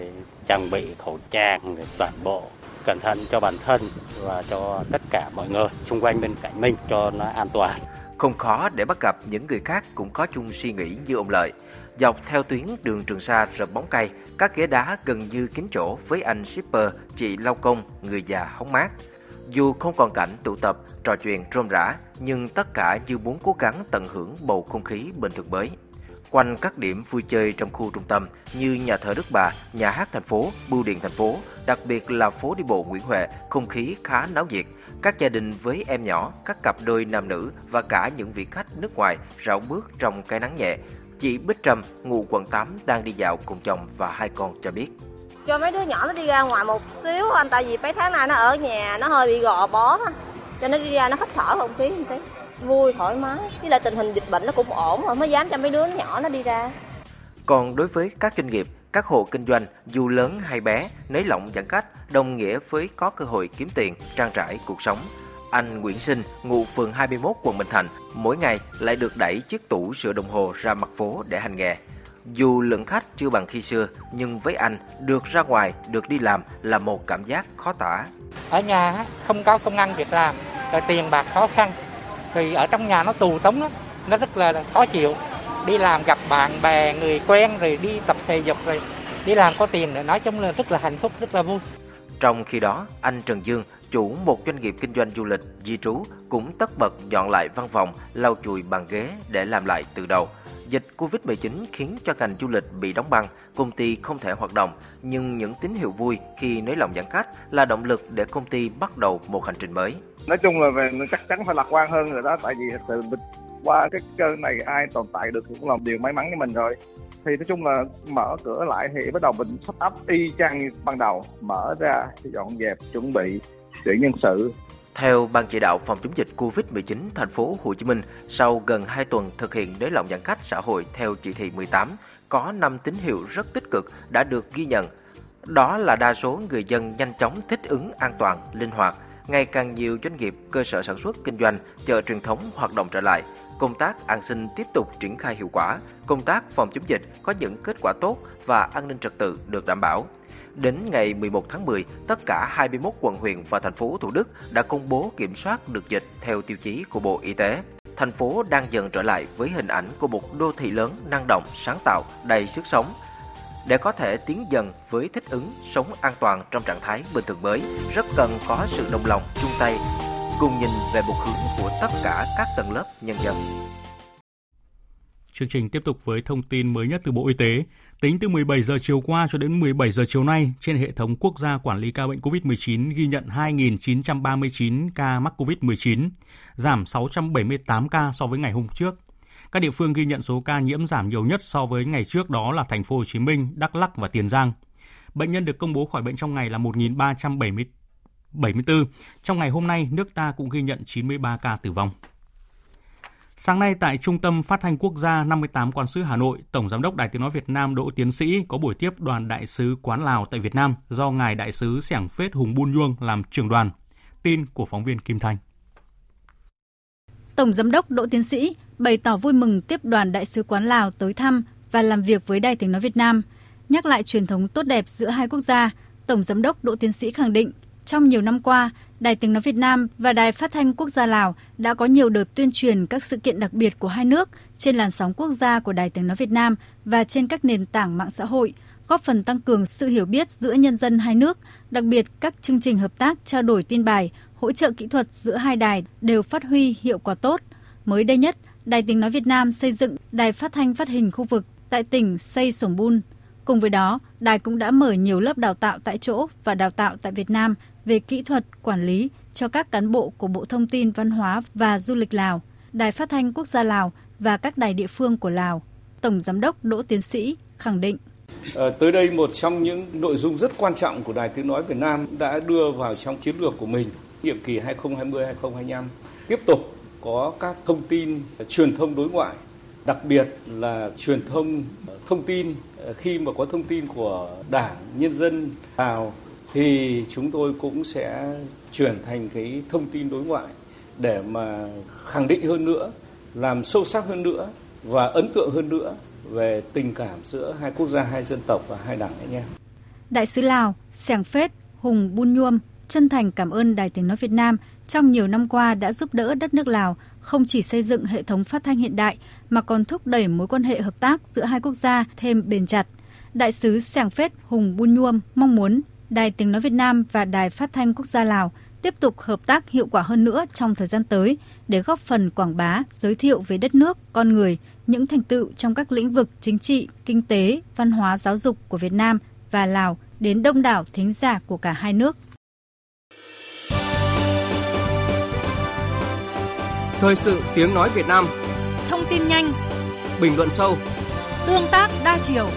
[SPEAKER 26] trang bị khẩu trang toàn bộ cẩn thận cho bản thân và cho tất cả mọi người xung quanh bên cạnh mình cho nó an toàn.
[SPEAKER 25] Không khó để bắt gặp những người khác cũng có chung suy nghĩ như ông Lợi. Dọc theo tuyến đường Trường Sa rợp bóng cây, các ghế đá gần như kín chỗ với anh shipper, chị lao công, người già hóng mát. Dù không còn cảnh tụ tập, trò chuyện rôm rã, nhưng tất cả như muốn cố gắng tận hưởng bầu không khí bình thường mới. Quanh các điểm vui chơi trong khu trung tâm như nhà thờ Đức Bà, nhà hát thành phố, bưu điện thành phố, đặc biệt là phố đi bộ Nguyễn Huệ, không khí khá náo nhiệt. Các gia đình với em nhỏ, các cặp đôi nam nữ và cả những vị khách nước ngoài rảo bước trong cái nắng nhẹ, Chị Bích Trâm, ngụ quận 8 đang đi dạo cùng chồng và hai con cho biết.
[SPEAKER 27] Cho mấy đứa nhỏ nó đi ra ngoài một xíu anh tại vì mấy tháng nay nó ở nhà nó hơi bị gò bó cho nó đi ra nó hít thở không khí một tí. Vui thoải mái. Với lại tình hình dịch bệnh nó cũng ổn rồi mới dám cho mấy đứa nhỏ nó đi ra.
[SPEAKER 25] Còn đối với các doanh nghiệp các hộ kinh doanh dù lớn hay bé nới lỏng giãn cách đồng nghĩa với có cơ hội kiếm tiền trang trải cuộc sống anh Nguyễn Sinh, ngụ phường 21 quận Bình Thạnh, mỗi ngày lại được đẩy chiếc tủ sửa đồng hồ ra mặt phố để hành nghề. Dù lượng khách chưa bằng khi xưa, nhưng với anh, được ra ngoài, được đi làm là một cảm giác khó tả.
[SPEAKER 28] Ở nhà không có công ăn việc làm, rồi tiền bạc khó khăn, thì ở trong nhà nó tù túng lắm, nó rất là khó chịu. Đi làm gặp bạn bè, người quen, rồi đi tập thể dục, rồi đi làm có tiền, rồi nói chung là rất là hạnh phúc, rất là vui.
[SPEAKER 25] Trong khi đó, anh Trần Dương, chủ một doanh nghiệp kinh doanh du lịch di trú cũng tất bật dọn lại văn phòng, lau chùi bàn ghế để làm lại từ đầu. Dịch Covid-19 khiến cho ngành du lịch bị đóng băng, công ty không thể hoạt động, nhưng những tín hiệu vui khi nới lỏng giãn cách là động lực để công ty bắt đầu một hành trình mới.
[SPEAKER 29] Nói chung là về chắc chắn phải lạc quan hơn rồi đó, tại vì thật sự qua cái cơn này ai tồn tại được cũng là điều may mắn với mình rồi thì nói chung là mở cửa lại thì bắt đầu mình sắp up y chang ban đầu mở ra dọn dẹp chuẩn bị tuyển nhân sự.
[SPEAKER 25] Theo Ban chỉ đạo phòng chống dịch COVID-19 thành phố Hồ Chí Minh, sau gần 2 tuần thực hiện nới lỏng giãn cách xã hội theo chỉ thị 18, có 5 tín hiệu rất tích cực đã được ghi nhận. Đó là đa số người dân nhanh chóng thích ứng an toàn, linh hoạt, ngày càng nhiều doanh nghiệp, cơ sở sản xuất, kinh doanh, chợ truyền thống hoạt động trở lại. Công tác an sinh tiếp tục triển khai hiệu quả, công tác phòng chống dịch có những kết quả tốt và an ninh trật tự được đảm bảo. Đến ngày 11 tháng 10, tất cả 21 quận huyện và thành phố Thủ Đức đã công bố kiểm soát được dịch theo tiêu chí của Bộ Y tế. Thành phố đang dần trở lại với hình ảnh của một đô thị lớn năng động, sáng tạo, đầy sức sống. Để có thể tiến dần với thích ứng, sống an toàn trong trạng thái bình thường mới, rất cần có sự đồng lòng, chung tay, cùng nhìn về một hướng của tất cả các tầng lớp nhân dân.
[SPEAKER 7] Chương trình tiếp tục với thông tin mới nhất từ Bộ Y tế. Tính từ 17 giờ chiều qua cho đến 17 giờ chiều nay, trên hệ thống quốc gia quản lý ca bệnh COVID-19 ghi nhận 2.939 ca mắc COVID-19, giảm 678 ca so với ngày hôm trước. Các địa phương ghi nhận số ca nhiễm giảm nhiều nhất so với ngày trước đó là thành phố Hồ Chí Minh, Đắk Lắk và Tiền Giang. Bệnh nhân được công bố khỏi bệnh trong ngày là 1.374. Trong ngày hôm nay, nước ta cũng ghi nhận 93 ca tử vong. Sáng nay tại Trung tâm Phát thanh Quốc gia 58 Quan sứ Hà Nội, Tổng Giám đốc Đài Tiếng Nói Việt Nam Đỗ Tiến Sĩ có buổi tiếp đoàn đại sứ quán Lào tại Việt Nam do Ngài Đại sứ Sẻng Phết Hùng Bun Nhuông làm trưởng đoàn. Tin của phóng viên Kim Thanh.
[SPEAKER 30] Tổng Giám đốc Đỗ Tiến Sĩ bày tỏ vui mừng tiếp đoàn đại sứ quán Lào tới thăm và làm việc với Đài Tiếng Nói Việt Nam. Nhắc lại truyền thống tốt đẹp giữa hai quốc gia, Tổng Giám đốc Đỗ Tiến Sĩ khẳng định trong nhiều năm qua, Đài Tiếng Nói Việt Nam và Đài Phát thanh Quốc gia Lào đã có nhiều đợt tuyên truyền các sự kiện đặc biệt của hai nước trên làn sóng quốc gia của Đài Tiếng Nói Việt Nam và trên các nền tảng mạng xã hội, góp phần tăng cường sự hiểu biết giữa nhân dân hai nước, đặc biệt các chương trình hợp tác trao đổi tin bài, hỗ trợ kỹ thuật giữa hai đài đều phát huy hiệu quả tốt. Mới đây nhất, Đài Tiếng Nói Việt Nam xây dựng đài phát thanh phát hình khu vực tại tỉnh Say Sổng Bun. Cùng với đó, đài cũng đã mở nhiều lớp đào tạo tại chỗ và đào tạo tại Việt Nam về kỹ thuật, quản lý cho các cán bộ của Bộ Thông tin Văn hóa và Du lịch Lào, Đài Phát thanh Quốc gia Lào và các đài địa phương của Lào. Tổng Giám đốc Đỗ Tiến Sĩ khẳng định.
[SPEAKER 31] À, tới đây một trong những nội dung rất quan trọng của Đài Tiếng Nói Việt Nam đã đưa vào trong chiến lược của mình nhiệm kỳ 2020-2025 tiếp tục có các thông tin truyền thông đối ngoại đặc biệt là truyền thông thông tin ờ, khi mà có thông tin của đảng nhân dân lào thì chúng tôi cũng sẽ chuyển thành cái thông tin đối ngoại để mà khẳng định hơn nữa, làm sâu sắc hơn nữa và ấn tượng hơn nữa về tình cảm giữa hai quốc gia, hai dân tộc và hai đảng anh em.
[SPEAKER 30] Đại sứ Lào Sẻng Phết Hùng Bun Nhuôm chân thành cảm ơn Đài Tiếng Nói Việt Nam trong nhiều năm qua đã giúp đỡ đất nước Lào không chỉ xây dựng hệ thống phát thanh hiện đại mà còn thúc đẩy mối quan hệ hợp tác giữa hai quốc gia thêm bền chặt. Đại sứ Sẻng Phết Hùng Bun Nhuôm mong muốn Đài Tiếng Nói Việt Nam và Đài Phát thanh Quốc gia Lào tiếp tục hợp tác hiệu quả hơn nữa trong thời gian tới để góp phần quảng bá, giới thiệu về đất nước, con người, những thành tựu trong các lĩnh vực chính trị, kinh tế, văn hóa, giáo dục của Việt Nam và Lào đến đông đảo thính giả của cả hai nước.
[SPEAKER 15] Thời sự tiếng nói Việt Nam.
[SPEAKER 18] Thông tin nhanh.
[SPEAKER 15] Bình luận sâu.
[SPEAKER 18] Tương tác đa chiều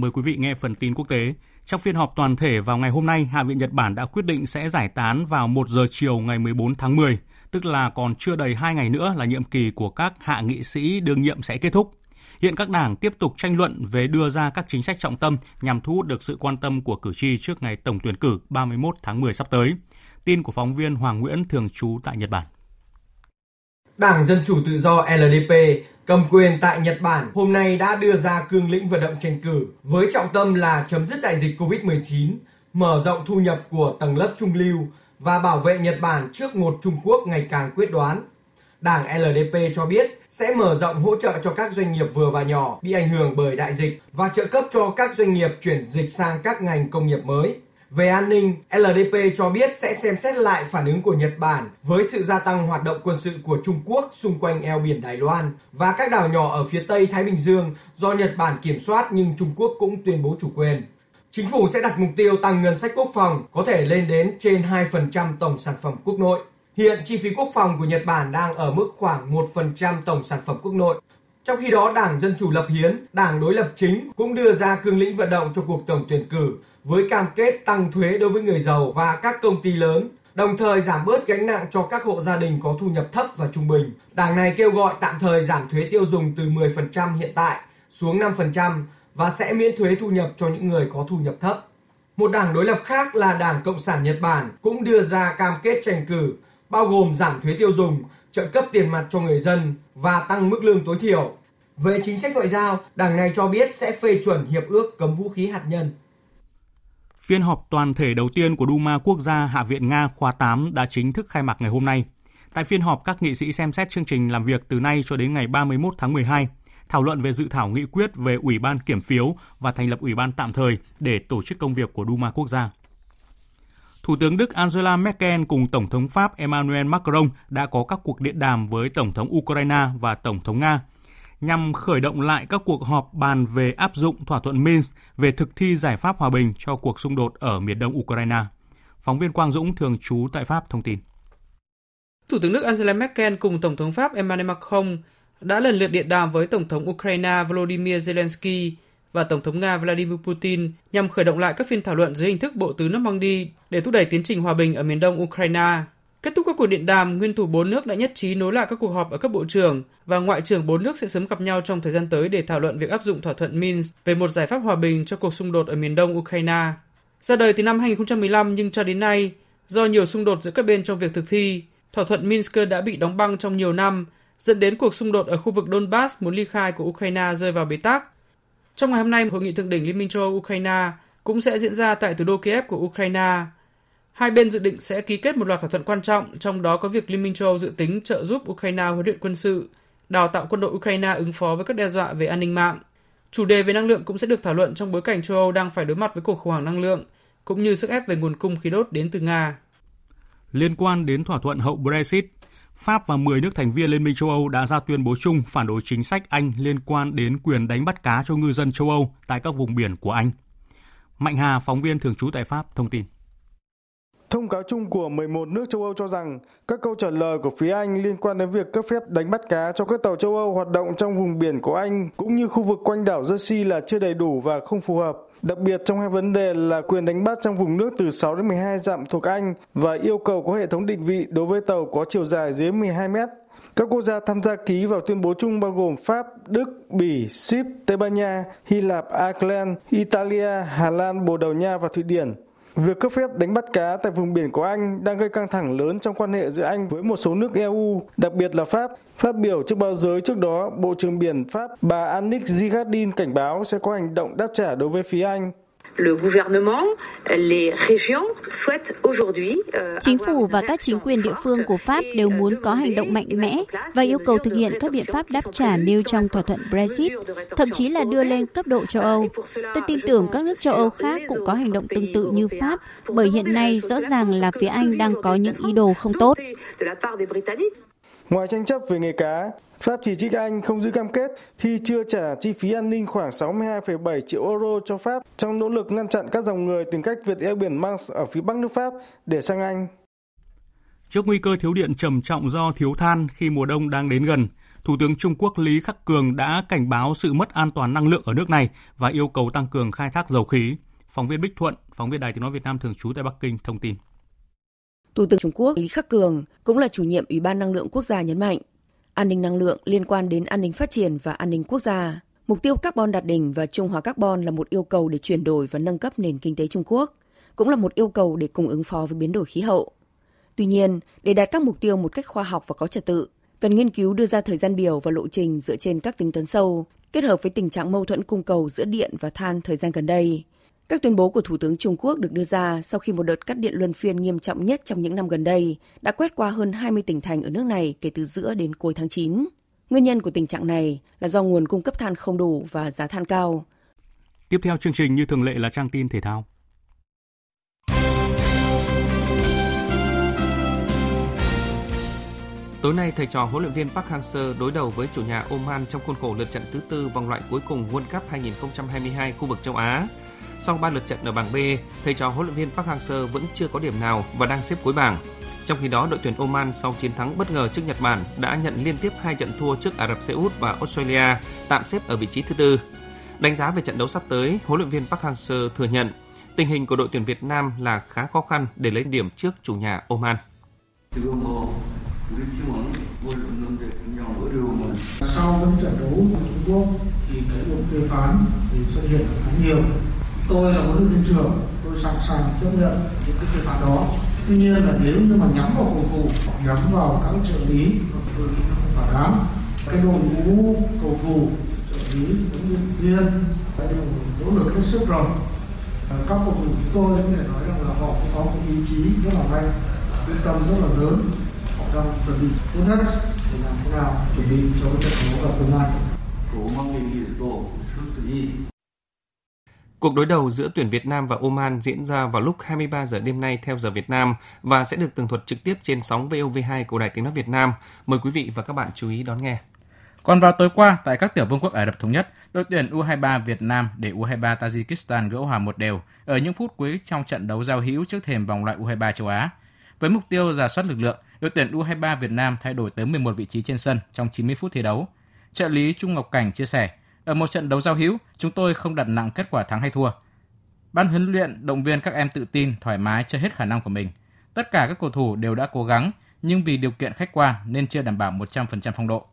[SPEAKER 7] Mời quý vị nghe phần tin quốc tế. Trong phiên họp toàn thể vào ngày hôm nay, Hạ viện Nhật Bản đã quyết định sẽ giải tán vào 1 giờ chiều ngày 14 tháng 10, tức là còn chưa đầy 2 ngày nữa là nhiệm kỳ của các hạ nghị sĩ đương nhiệm sẽ kết thúc. Hiện các đảng tiếp tục tranh luận về đưa ra các chính sách trọng tâm nhằm thu hút được sự quan tâm của cử tri trước ngày tổng tuyển cử 31 tháng 10 sắp tới. Tin của phóng viên Hoàng Nguyễn thường trú tại Nhật Bản.
[SPEAKER 32] Đảng Dân Chủ Tự do LDP cầm quyền tại Nhật Bản hôm nay đã đưa ra cương lĩnh vận động tranh cử với trọng tâm là chấm dứt đại dịch COVID-19, mở rộng thu nhập của tầng lớp trung lưu và bảo vệ Nhật Bản trước một Trung Quốc ngày càng quyết đoán. Đảng LDP cho biết sẽ mở rộng hỗ trợ cho các doanh nghiệp vừa và nhỏ bị ảnh hưởng bởi đại dịch và trợ cấp cho các doanh nghiệp chuyển dịch sang các ngành công nghiệp mới. Về an ninh, LDP cho biết sẽ xem xét lại phản ứng của Nhật Bản với sự gia tăng hoạt động quân sự của Trung Quốc xung quanh eo biển Đài Loan và các đảo nhỏ ở phía Tây Thái Bình Dương do Nhật Bản kiểm soát nhưng Trung Quốc cũng tuyên bố chủ quyền. Chính phủ sẽ đặt mục tiêu tăng ngân sách quốc phòng có thể lên đến trên 2% tổng sản phẩm quốc nội. Hiện chi phí quốc phòng của Nhật Bản đang ở mức khoảng 1% tổng sản phẩm quốc nội. Trong khi đó, Đảng Dân Chủ Lập Hiến, đảng đối lập chính cũng đưa ra cương lĩnh vận động cho cuộc tổng tuyển cử với cam kết tăng thuế đối với người giàu và các công ty lớn, đồng thời giảm bớt gánh nặng cho các hộ gia đình có thu nhập thấp và trung bình. Đảng này kêu gọi tạm thời giảm thuế tiêu dùng từ 10% hiện tại xuống 5% và sẽ miễn thuế thu nhập cho những người có thu nhập thấp. Một đảng đối lập khác là Đảng Cộng sản Nhật Bản cũng đưa ra cam kết tranh cử, bao gồm giảm thuế tiêu dùng, trợ cấp tiền mặt cho người dân và tăng mức lương tối thiểu. Về chính sách ngoại giao, đảng này cho biết sẽ phê chuẩn hiệp ước cấm vũ khí hạt nhân.
[SPEAKER 7] Phiên họp toàn thể đầu tiên của Duma Quốc gia Hạ viện Nga khóa 8 đã chính thức khai mạc ngày hôm nay. Tại phiên họp, các nghị sĩ xem xét chương trình làm việc từ nay cho đến ngày 31 tháng 12, thảo luận về dự thảo nghị quyết về Ủy ban kiểm phiếu và thành lập Ủy ban tạm thời để tổ chức công việc của Duma Quốc gia. Thủ tướng Đức Angela Merkel cùng Tổng thống Pháp Emmanuel Macron đã có các cuộc điện đàm với Tổng thống Ukraine và Tổng thống Nga nhằm khởi động lại các cuộc họp bàn về áp dụng thỏa thuận Minsk về thực thi giải pháp hòa bình cho cuộc xung đột ở miền đông Ukraine. Phóng viên Quang Dũng, thường trú tại Pháp, thông tin.
[SPEAKER 33] Thủ tướng Đức Angela Merkel cùng Tổng thống Pháp Emmanuel Macron đã lần lượt điện đàm với Tổng thống Ukraine Volodymyr Zelensky và Tổng thống Nga Vladimir Putin nhằm khởi động lại các phiên thảo luận dưới hình thức bộ tứ Normandy để thúc đẩy tiến trình hòa bình ở miền đông Ukraine. Kết thúc các cuộc điện đàm, nguyên thủ bốn nước đã nhất trí nối lại các cuộc họp ở cấp bộ trưởng và ngoại trưởng bốn nước sẽ sớm gặp nhau trong thời gian tới để thảo luận việc áp dụng thỏa thuận Minsk về một giải pháp hòa bình cho cuộc xung đột ở miền đông Ukraine. Ra đời từ năm 2015 nhưng cho đến nay, do nhiều xung đột giữa các bên trong việc thực thi, thỏa thuận Minsk đã bị đóng băng trong nhiều năm, dẫn đến cuộc xung đột ở khu vực Donbass muốn ly khai của Ukraine rơi vào bế tắc. Trong ngày hôm nay, hội nghị thượng đỉnh Liên minh châu Âu Ukraine cũng sẽ diễn ra tại thủ đô Kiev của Ukraine. Hai bên dự định sẽ ký kết một loạt thỏa thuận quan trọng, trong đó có việc Liên minh châu Âu dự tính trợ giúp Ukraine huấn luyện quân sự, đào tạo quân đội Ukraine ứng phó với các đe dọa về an ninh mạng. Chủ đề về năng lượng cũng sẽ được thảo luận trong bối cảnh châu Âu đang phải đối mặt với cuộc khủng hoảng năng lượng, cũng như sức ép về nguồn cung khí đốt đến từ Nga.
[SPEAKER 7] Liên quan đến thỏa thuận hậu Brexit, Pháp và 10 nước thành viên Liên minh châu Âu đã ra tuyên bố chung phản đối chính sách Anh liên quan đến quyền đánh bắt cá cho ngư dân châu Âu tại các vùng biển của Anh. Mạnh Hà, phóng viên thường trú tại Pháp, thông tin.
[SPEAKER 34] Thông cáo chung của 11 nước châu Âu cho rằng các câu trả lời của phía Anh liên quan đến việc cấp phép đánh bắt cá cho các tàu châu Âu hoạt động trong vùng biển của Anh cũng như khu vực quanh đảo Jersey là chưa đầy đủ và không phù hợp. Đặc biệt trong hai vấn đề là quyền đánh bắt trong vùng nước từ 6 đến 12 dặm thuộc Anh và yêu cầu có hệ thống định vị đối với tàu có chiều dài dưới 12 mét. Các quốc gia tham gia ký vào tuyên bố chung bao gồm Pháp, Đức, Bỉ, Ship, Tây Ban Nha, Hy Lạp, Ireland, Italia, Hà Lan, Bồ Đào Nha và Thụy Điển. Việc cấp phép đánh bắt cá tại vùng biển của Anh đang gây căng thẳng lớn trong quan hệ giữa Anh với một số nước EU, đặc biệt là Pháp. Phát biểu trước báo giới trước đó, Bộ trưởng Biển Pháp bà Annick Girardin cảnh báo sẽ có hành động đáp trả đối với phía Anh.
[SPEAKER 35] Chính phủ và các chính quyền địa phương của Pháp đều muốn có hành động mạnh mẽ và yêu cầu thực hiện các biện pháp đáp trả nêu trong thỏa thuận Brexit, thậm chí là đưa lên cấp độ châu Âu. Tôi tin tưởng các nước châu Âu khác cũng có hành động tương tự như Pháp, bởi hiện nay rõ ràng là phía Anh đang có những ý đồ không tốt.
[SPEAKER 34] Ngoài tranh chấp về nghề cá, Pháp chỉ trích Anh không giữ cam kết khi chưa trả chi phí an ninh khoảng 62,7 triệu euro cho Pháp trong nỗ lực ngăn chặn các dòng người tìm cách vượt eo biển Manx ở phía bắc nước Pháp để sang Anh.
[SPEAKER 7] Trước nguy cơ thiếu điện trầm trọng do thiếu than khi mùa đông đang đến gần, Thủ tướng Trung Quốc Lý Khắc Cường đã cảnh báo sự mất an toàn năng lượng ở nước này và yêu cầu tăng cường khai thác dầu khí. Phóng viên Bích Thuận, phóng viên Đài Tiếng nói Việt Nam thường trú tại Bắc Kinh thông tin.
[SPEAKER 36] Thủ tướng Trung Quốc Lý Khắc Cường cũng là chủ nhiệm Ủy ban Năng lượng Quốc gia nhấn mạnh, an ninh năng lượng liên quan đến an ninh phát triển và an ninh quốc gia. Mục tiêu carbon đạt đỉnh và trung hòa carbon là một yêu cầu để chuyển đổi và nâng cấp nền kinh tế Trung Quốc, cũng là một yêu cầu để cùng ứng phó với biến đổi khí hậu. Tuy nhiên, để đạt các mục tiêu một cách khoa học và có trật tự, cần nghiên cứu đưa ra thời gian biểu và lộ trình dựa trên các tính toán sâu, kết hợp với tình trạng mâu thuẫn cung cầu giữa điện và than thời gian gần đây. Các tuyên bố của Thủ tướng Trung Quốc được đưa ra sau khi một đợt cắt điện luân phiên nghiêm trọng nhất trong những năm gần đây đã quét qua hơn 20 tỉnh thành ở nước này kể từ giữa đến cuối tháng 9. Nguyên nhân của tình trạng này là do nguồn cung cấp than không đủ và giá than cao.
[SPEAKER 7] Tiếp theo chương trình như thường lệ là trang tin thể thao.
[SPEAKER 15] Tối nay, thầy trò huấn luyện viên Park Hang-seo đối đầu với chủ nhà Oman trong khuôn khổ lượt trận thứ tư vòng loại cuối cùng World Cup 2022 khu vực châu Á. Sau 3 lượt trận ở bảng B, thầy trò huấn luyện viên Park Hang-seo vẫn chưa có điểm nào và đang xếp cuối bảng. Trong khi đó, đội tuyển Oman sau chiến thắng bất ngờ trước Nhật Bản đã nhận liên tiếp hai trận thua trước Ả Rập Xê Út và Australia, tạm xếp ở vị trí thứ tư. Đánh giá về trận đấu sắp tới, huấn luyện viên Park Hang-seo thừa nhận tình hình của đội tuyển Việt Nam là khá khó khăn để lấy điểm trước chủ nhà Oman.
[SPEAKER 37] Sau trận đấu của Trung Quốc
[SPEAKER 3] thì cái việc phê phán thì xuất hiện khá nhiều tôi là huấn luyện viên trưởng, tôi sẵn sàng chấp nhận những cái phê phạt đó. Tuy nhiên là nếu như mà nhắm vào cầu thủ, nhắm vào các trợ lý tôi nghĩ nó không thỏa đáng, cái đội ngũ cầu thủ, trợ lý, huấn luyện viên đã đều nỗ lực hết sức rồi. Ờ, các cầu thủ chúng tôi có thể nói rằng là họ cũng có một ý chí rất là mạnh, quyết tâm rất là lớn. Họ đang chuẩn bị tốt nhất để làm thế nào chuẩn bị cho cái trận đấu gặp tương lai
[SPEAKER 15] Cuộc đối đầu giữa tuyển Việt Nam và Oman diễn ra vào lúc 23 giờ đêm nay theo giờ Việt Nam và sẽ được tường thuật trực tiếp trên sóng VOV2 của Đài Tiếng Nói Việt Nam. Mời quý vị và các bạn chú ý đón nghe.
[SPEAKER 37] Còn vào tối qua, tại các tiểu vương quốc Ả Rập Thống Nhất, đội tuyển U23 Việt Nam để U23 Tajikistan gỡ hòa một đều ở những phút cuối trong trận đấu giao hữu trước thềm vòng loại U23 châu Á. Với mục tiêu giả soát lực lượng, đội tuyển U23 Việt Nam thay đổi tới 11 vị trí trên sân trong 90 phút thi đấu. Trợ lý Trung Ngọc Cảnh chia sẻ, ở một trận đấu giao hữu, chúng tôi không đặt nặng kết quả thắng hay thua. Ban huấn luyện động viên các em tự tin, thoải mái chơi hết khả năng của mình. Tất cả các cầu thủ đều đã cố gắng, nhưng vì điều kiện khách quan nên chưa đảm bảo 100% phong độ.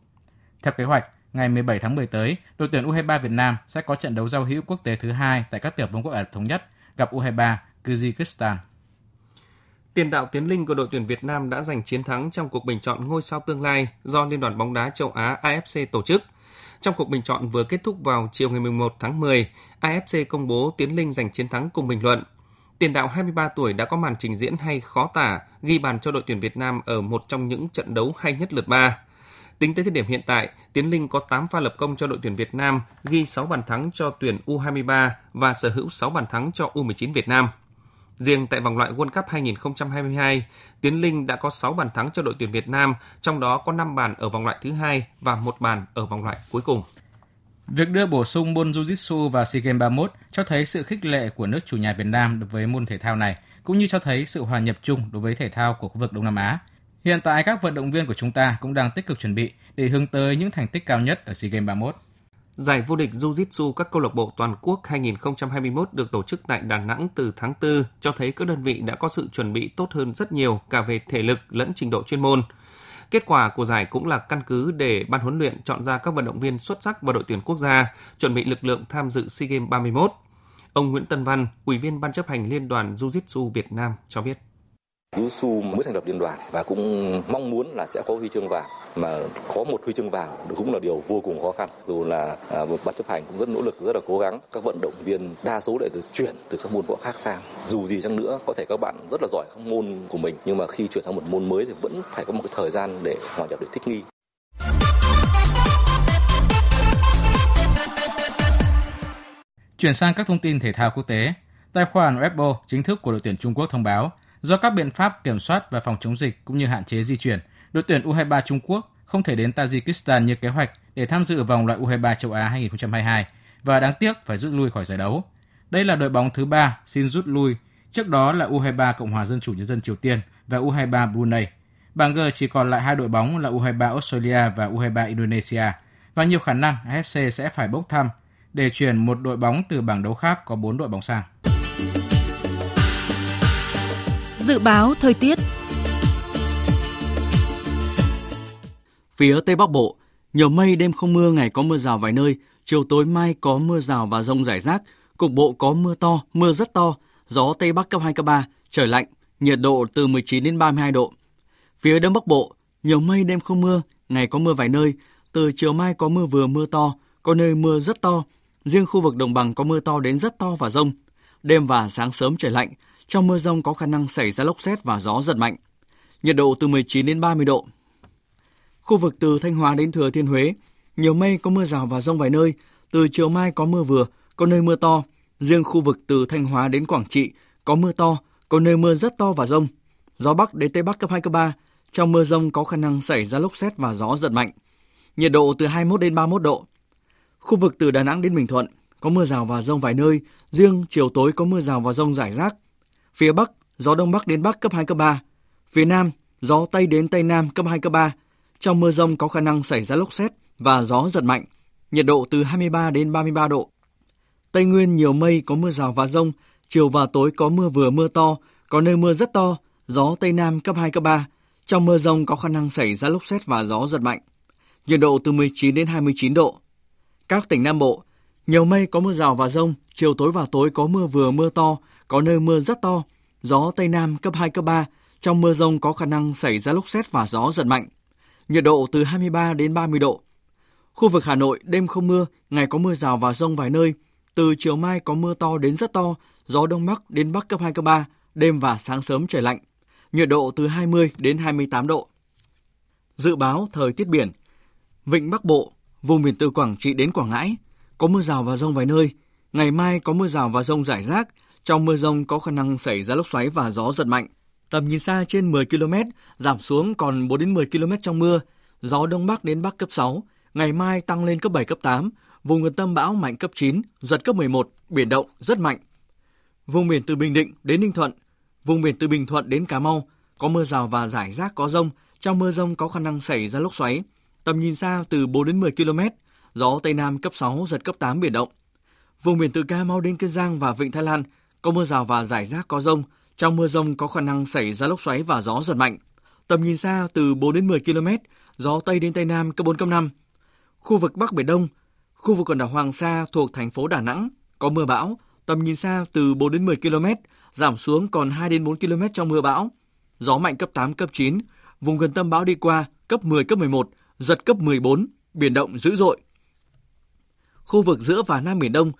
[SPEAKER 37] Theo kế hoạch, ngày 17 tháng 10 tới, đội tuyển U23 Việt Nam sẽ có trận đấu giao hữu quốc tế thứ hai tại các tiểu vương quốc Ả Rập thống nhất gặp U23 Kyrgyzstan.
[SPEAKER 15] Tiền đạo Tiến Linh của đội tuyển Việt Nam đã giành chiến thắng trong cuộc bình chọn ngôi sao tương lai do Liên đoàn bóng đá châu Á AFC tổ chức. Trong cuộc bình chọn vừa kết thúc vào chiều ngày 11 tháng 10, AFC công bố Tiến Linh giành chiến thắng cùng bình luận. Tiền đạo 23 tuổi đã có màn trình diễn hay khó tả, ghi bàn cho đội tuyển Việt Nam ở một trong những trận đấu hay nhất lượt 3. Tính tới thời điểm hiện tại, Tiến Linh có 8 pha lập công cho đội tuyển Việt Nam, ghi 6 bàn thắng cho tuyển U23 và sở hữu 6 bàn thắng cho U19 Việt Nam. Riêng tại vòng loại World Cup 2022, Tiến Linh đã có 6 bàn thắng cho đội tuyển Việt Nam, trong đó có 5 bàn ở vòng loại thứ hai và một bàn ở vòng loại cuối cùng.
[SPEAKER 37] Việc đưa bổ sung môn Jiu-Jitsu và SEA Games 31 cho thấy sự khích lệ của nước chủ nhà Việt Nam đối với môn thể thao này, cũng như cho thấy sự hòa nhập chung đối với thể thao của khu vực Đông Nam Á. Hiện tại các vận động viên của chúng ta cũng đang tích cực chuẩn bị để hướng tới những thành tích cao nhất ở SEA Games 31.
[SPEAKER 15] Giải vô địch Jiu-Jitsu các câu lạc bộ toàn quốc 2021 được tổ chức tại Đà Nẵng từ tháng 4 cho thấy các đơn vị đã có sự chuẩn bị tốt hơn rất nhiều cả về thể lực lẫn trình độ chuyên môn. Kết quả của giải cũng là căn cứ để ban huấn luyện chọn ra các vận động viên xuất sắc vào đội tuyển quốc gia, chuẩn bị lực lượng tham dự SEA Games 31. Ông Nguyễn Tân Văn, Ủy viên Ban chấp hành Liên đoàn Jiu-Jitsu Việt Nam cho biết.
[SPEAKER 21] Yusu mới thành lập liên đoàn và cũng mong muốn là sẽ có huy chương vàng mà có một huy chương vàng cũng là điều vô cùng khó khăn. Dù là à, một ban chấp hành cũng rất nỗ lực rất là cố gắng. Các vận động viên đa số lại được chuyển từ các môn võ khác sang. Dù gì chăng nữa có thể các bạn rất là giỏi các môn của mình nhưng mà khi chuyển sang một môn mới thì vẫn phải có một cái thời gian để hòa nhập để thích nghi.
[SPEAKER 37] Chuyển sang các thông tin thể thao quốc tế, tài khoản Weibo chính thức của đội tuyển Trung Quốc thông báo do các biện pháp kiểm soát và phòng chống dịch cũng như hạn chế di chuyển, đội tuyển U23 Trung Quốc không thể đến Tajikistan như kế hoạch để tham dự vòng loại U23 châu Á 2022 và đáng tiếc phải rút lui khỏi giải đấu. Đây là đội bóng thứ ba xin rút lui, trước đó là U23 Cộng hòa Dân chủ Nhân dân Triều Tiên và U23 Brunei. Bảng G chỉ còn lại hai đội bóng là U23 Australia và U23 Indonesia và nhiều khả năng AFC sẽ phải bốc thăm để chuyển một đội bóng từ bảng đấu khác có bốn đội bóng sang.
[SPEAKER 35] Dự báo thời tiết
[SPEAKER 2] Phía Tây Bắc Bộ, nhiều mây đêm không mưa, ngày có mưa rào vài nơi, chiều tối mai có mưa rào và rông rải rác, cục bộ có mưa to, mưa rất to, gió Tây Bắc cấp 2, cấp 3, trời lạnh, nhiệt độ từ 19 đến 32 độ. Phía Đông Bắc Bộ, nhiều mây đêm không mưa, ngày có mưa vài nơi, từ chiều mai có mưa vừa mưa to, có nơi mưa rất to, riêng khu vực đồng bằng có mưa to đến rất to và rông. Đêm và sáng sớm trời lạnh, trong mưa rông có khả năng xảy ra lốc xét và gió giật mạnh. Nhiệt độ từ 19 đến 30 độ. Khu vực từ Thanh Hóa đến Thừa Thiên Huế, nhiều mây có mưa rào và rông vài nơi, từ chiều mai có mưa vừa, có nơi mưa to. Riêng khu vực từ Thanh Hóa đến Quảng Trị có mưa to, có nơi mưa rất to và rông. Gió Bắc đến Tây Bắc cấp 2, cấp 3. Trong mưa rông có khả năng xảy ra lốc xét và gió giật mạnh. Nhiệt độ từ 21 đến 31 độ. Khu vực từ Đà Nẵng đến Bình Thuận có mưa rào và rông vài nơi, riêng chiều tối có mưa rào và rông rải rác. Phía Bắc, gió Đông Bắc đến Bắc cấp 2, cấp 3. Phía Nam, gió Tây đến Tây Nam cấp 2, cấp 3. Trong mưa rông có khả năng xảy ra lốc xét và gió giật mạnh, nhiệt độ từ 23 đến 33 độ. Tây Nguyên nhiều mây có mưa rào và rông, chiều và tối có mưa vừa mưa to, có nơi mưa rất to, gió Tây Nam cấp 2, cấp 3. Trong mưa rông có khả năng xảy ra lốc xét và gió giật mạnh. Nhiệt độ từ 19 đến 29 độ. Các tỉnh Nam Bộ, nhiều mây có mưa rào và rông, chiều tối và tối có mưa vừa mưa to, có nơi mưa rất to, gió Tây Nam cấp 2, cấp 3, trong mưa rông có khả năng xảy ra lốc xét và gió giật mạnh. Nhiệt độ từ 23 đến 30 độ. Khu vực Hà Nội đêm không mưa, ngày có mưa rào và rông vài nơi. Từ chiều mai có mưa to đến rất to, gió đông bắc đến bắc cấp 2, cấp 3, đêm và sáng sớm trời lạnh. Nhiệt độ từ 20 đến 28 độ. Dự báo thời tiết biển. Vịnh Bắc Bộ, vùng biển từ Quảng Trị đến Quảng Ngãi, có mưa rào và rông vài nơi. Ngày mai có mưa rào và rông rải rác, trong mưa rông có khả năng xảy ra lốc xoáy và gió giật mạnh. Tầm nhìn xa trên 10 km, giảm xuống còn 4 đến 10 km trong mưa. Gió đông bắc đến bắc cấp 6, ngày mai tăng lên cấp 7 cấp 8, vùng gần tâm bão mạnh cấp 9, giật cấp 11, biển động rất mạnh. Vùng biển từ Bình Định đến Ninh Thuận, vùng biển từ Bình Thuận đến Cà Mau có mưa rào và rải rác có rông, trong mưa rông có khả năng xảy ra lốc xoáy. Tầm nhìn xa từ 4 đến 10 km, gió Tây Nam cấp 6, giật cấp 8 biển động. Vùng biển từ Cà Mau đến Kiên Giang và Vịnh Thái Lan có mưa rào và rải rác có rông, trong mưa rông có khả năng xảy ra lốc xoáy và gió giật mạnh. Tầm nhìn xa từ 4 đến 10 km, gió Tây đến Tây Nam cấp 4, cấp 5. Khu vực Bắc Biển Đông, khu vực quần đảo Hoàng Sa thuộc thành phố Đà Nẵng có mưa bão, tầm nhìn xa từ 4 đến 10 km, giảm xuống còn 2 đến 4 km trong mưa bão. Gió mạnh cấp 8, cấp 9, vùng gần tâm bão đi qua cấp 10, cấp 11, giật cấp 14, biển động dữ dội. Khu vực giữa và Nam Biển Đông,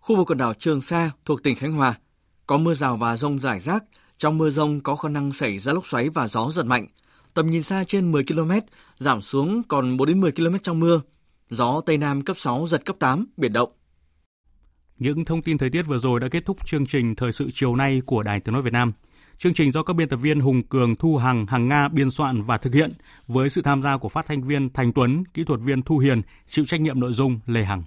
[SPEAKER 2] khu vực quần đảo Trường Sa thuộc tỉnh Khánh Hòa, có mưa rào và rông rải rác, trong mưa rông có khả năng xảy ra lốc xoáy và gió giật mạnh. Tầm nhìn xa trên 10 km, giảm xuống còn 4 đến 10 km trong mưa. Gió Tây Nam cấp 6, giật cấp 8, biển động.
[SPEAKER 7] Những thông tin thời tiết vừa rồi đã kết thúc chương trình Thời sự chiều nay của Đài Tiếng Nói Việt Nam. Chương trình do các biên tập viên Hùng Cường, Thu Hằng, Hằng Nga biên soạn và thực hiện với sự tham gia của phát thanh viên Thành Tuấn, kỹ thuật viên Thu Hiền, chịu trách nhiệm nội dung Lê Hằng.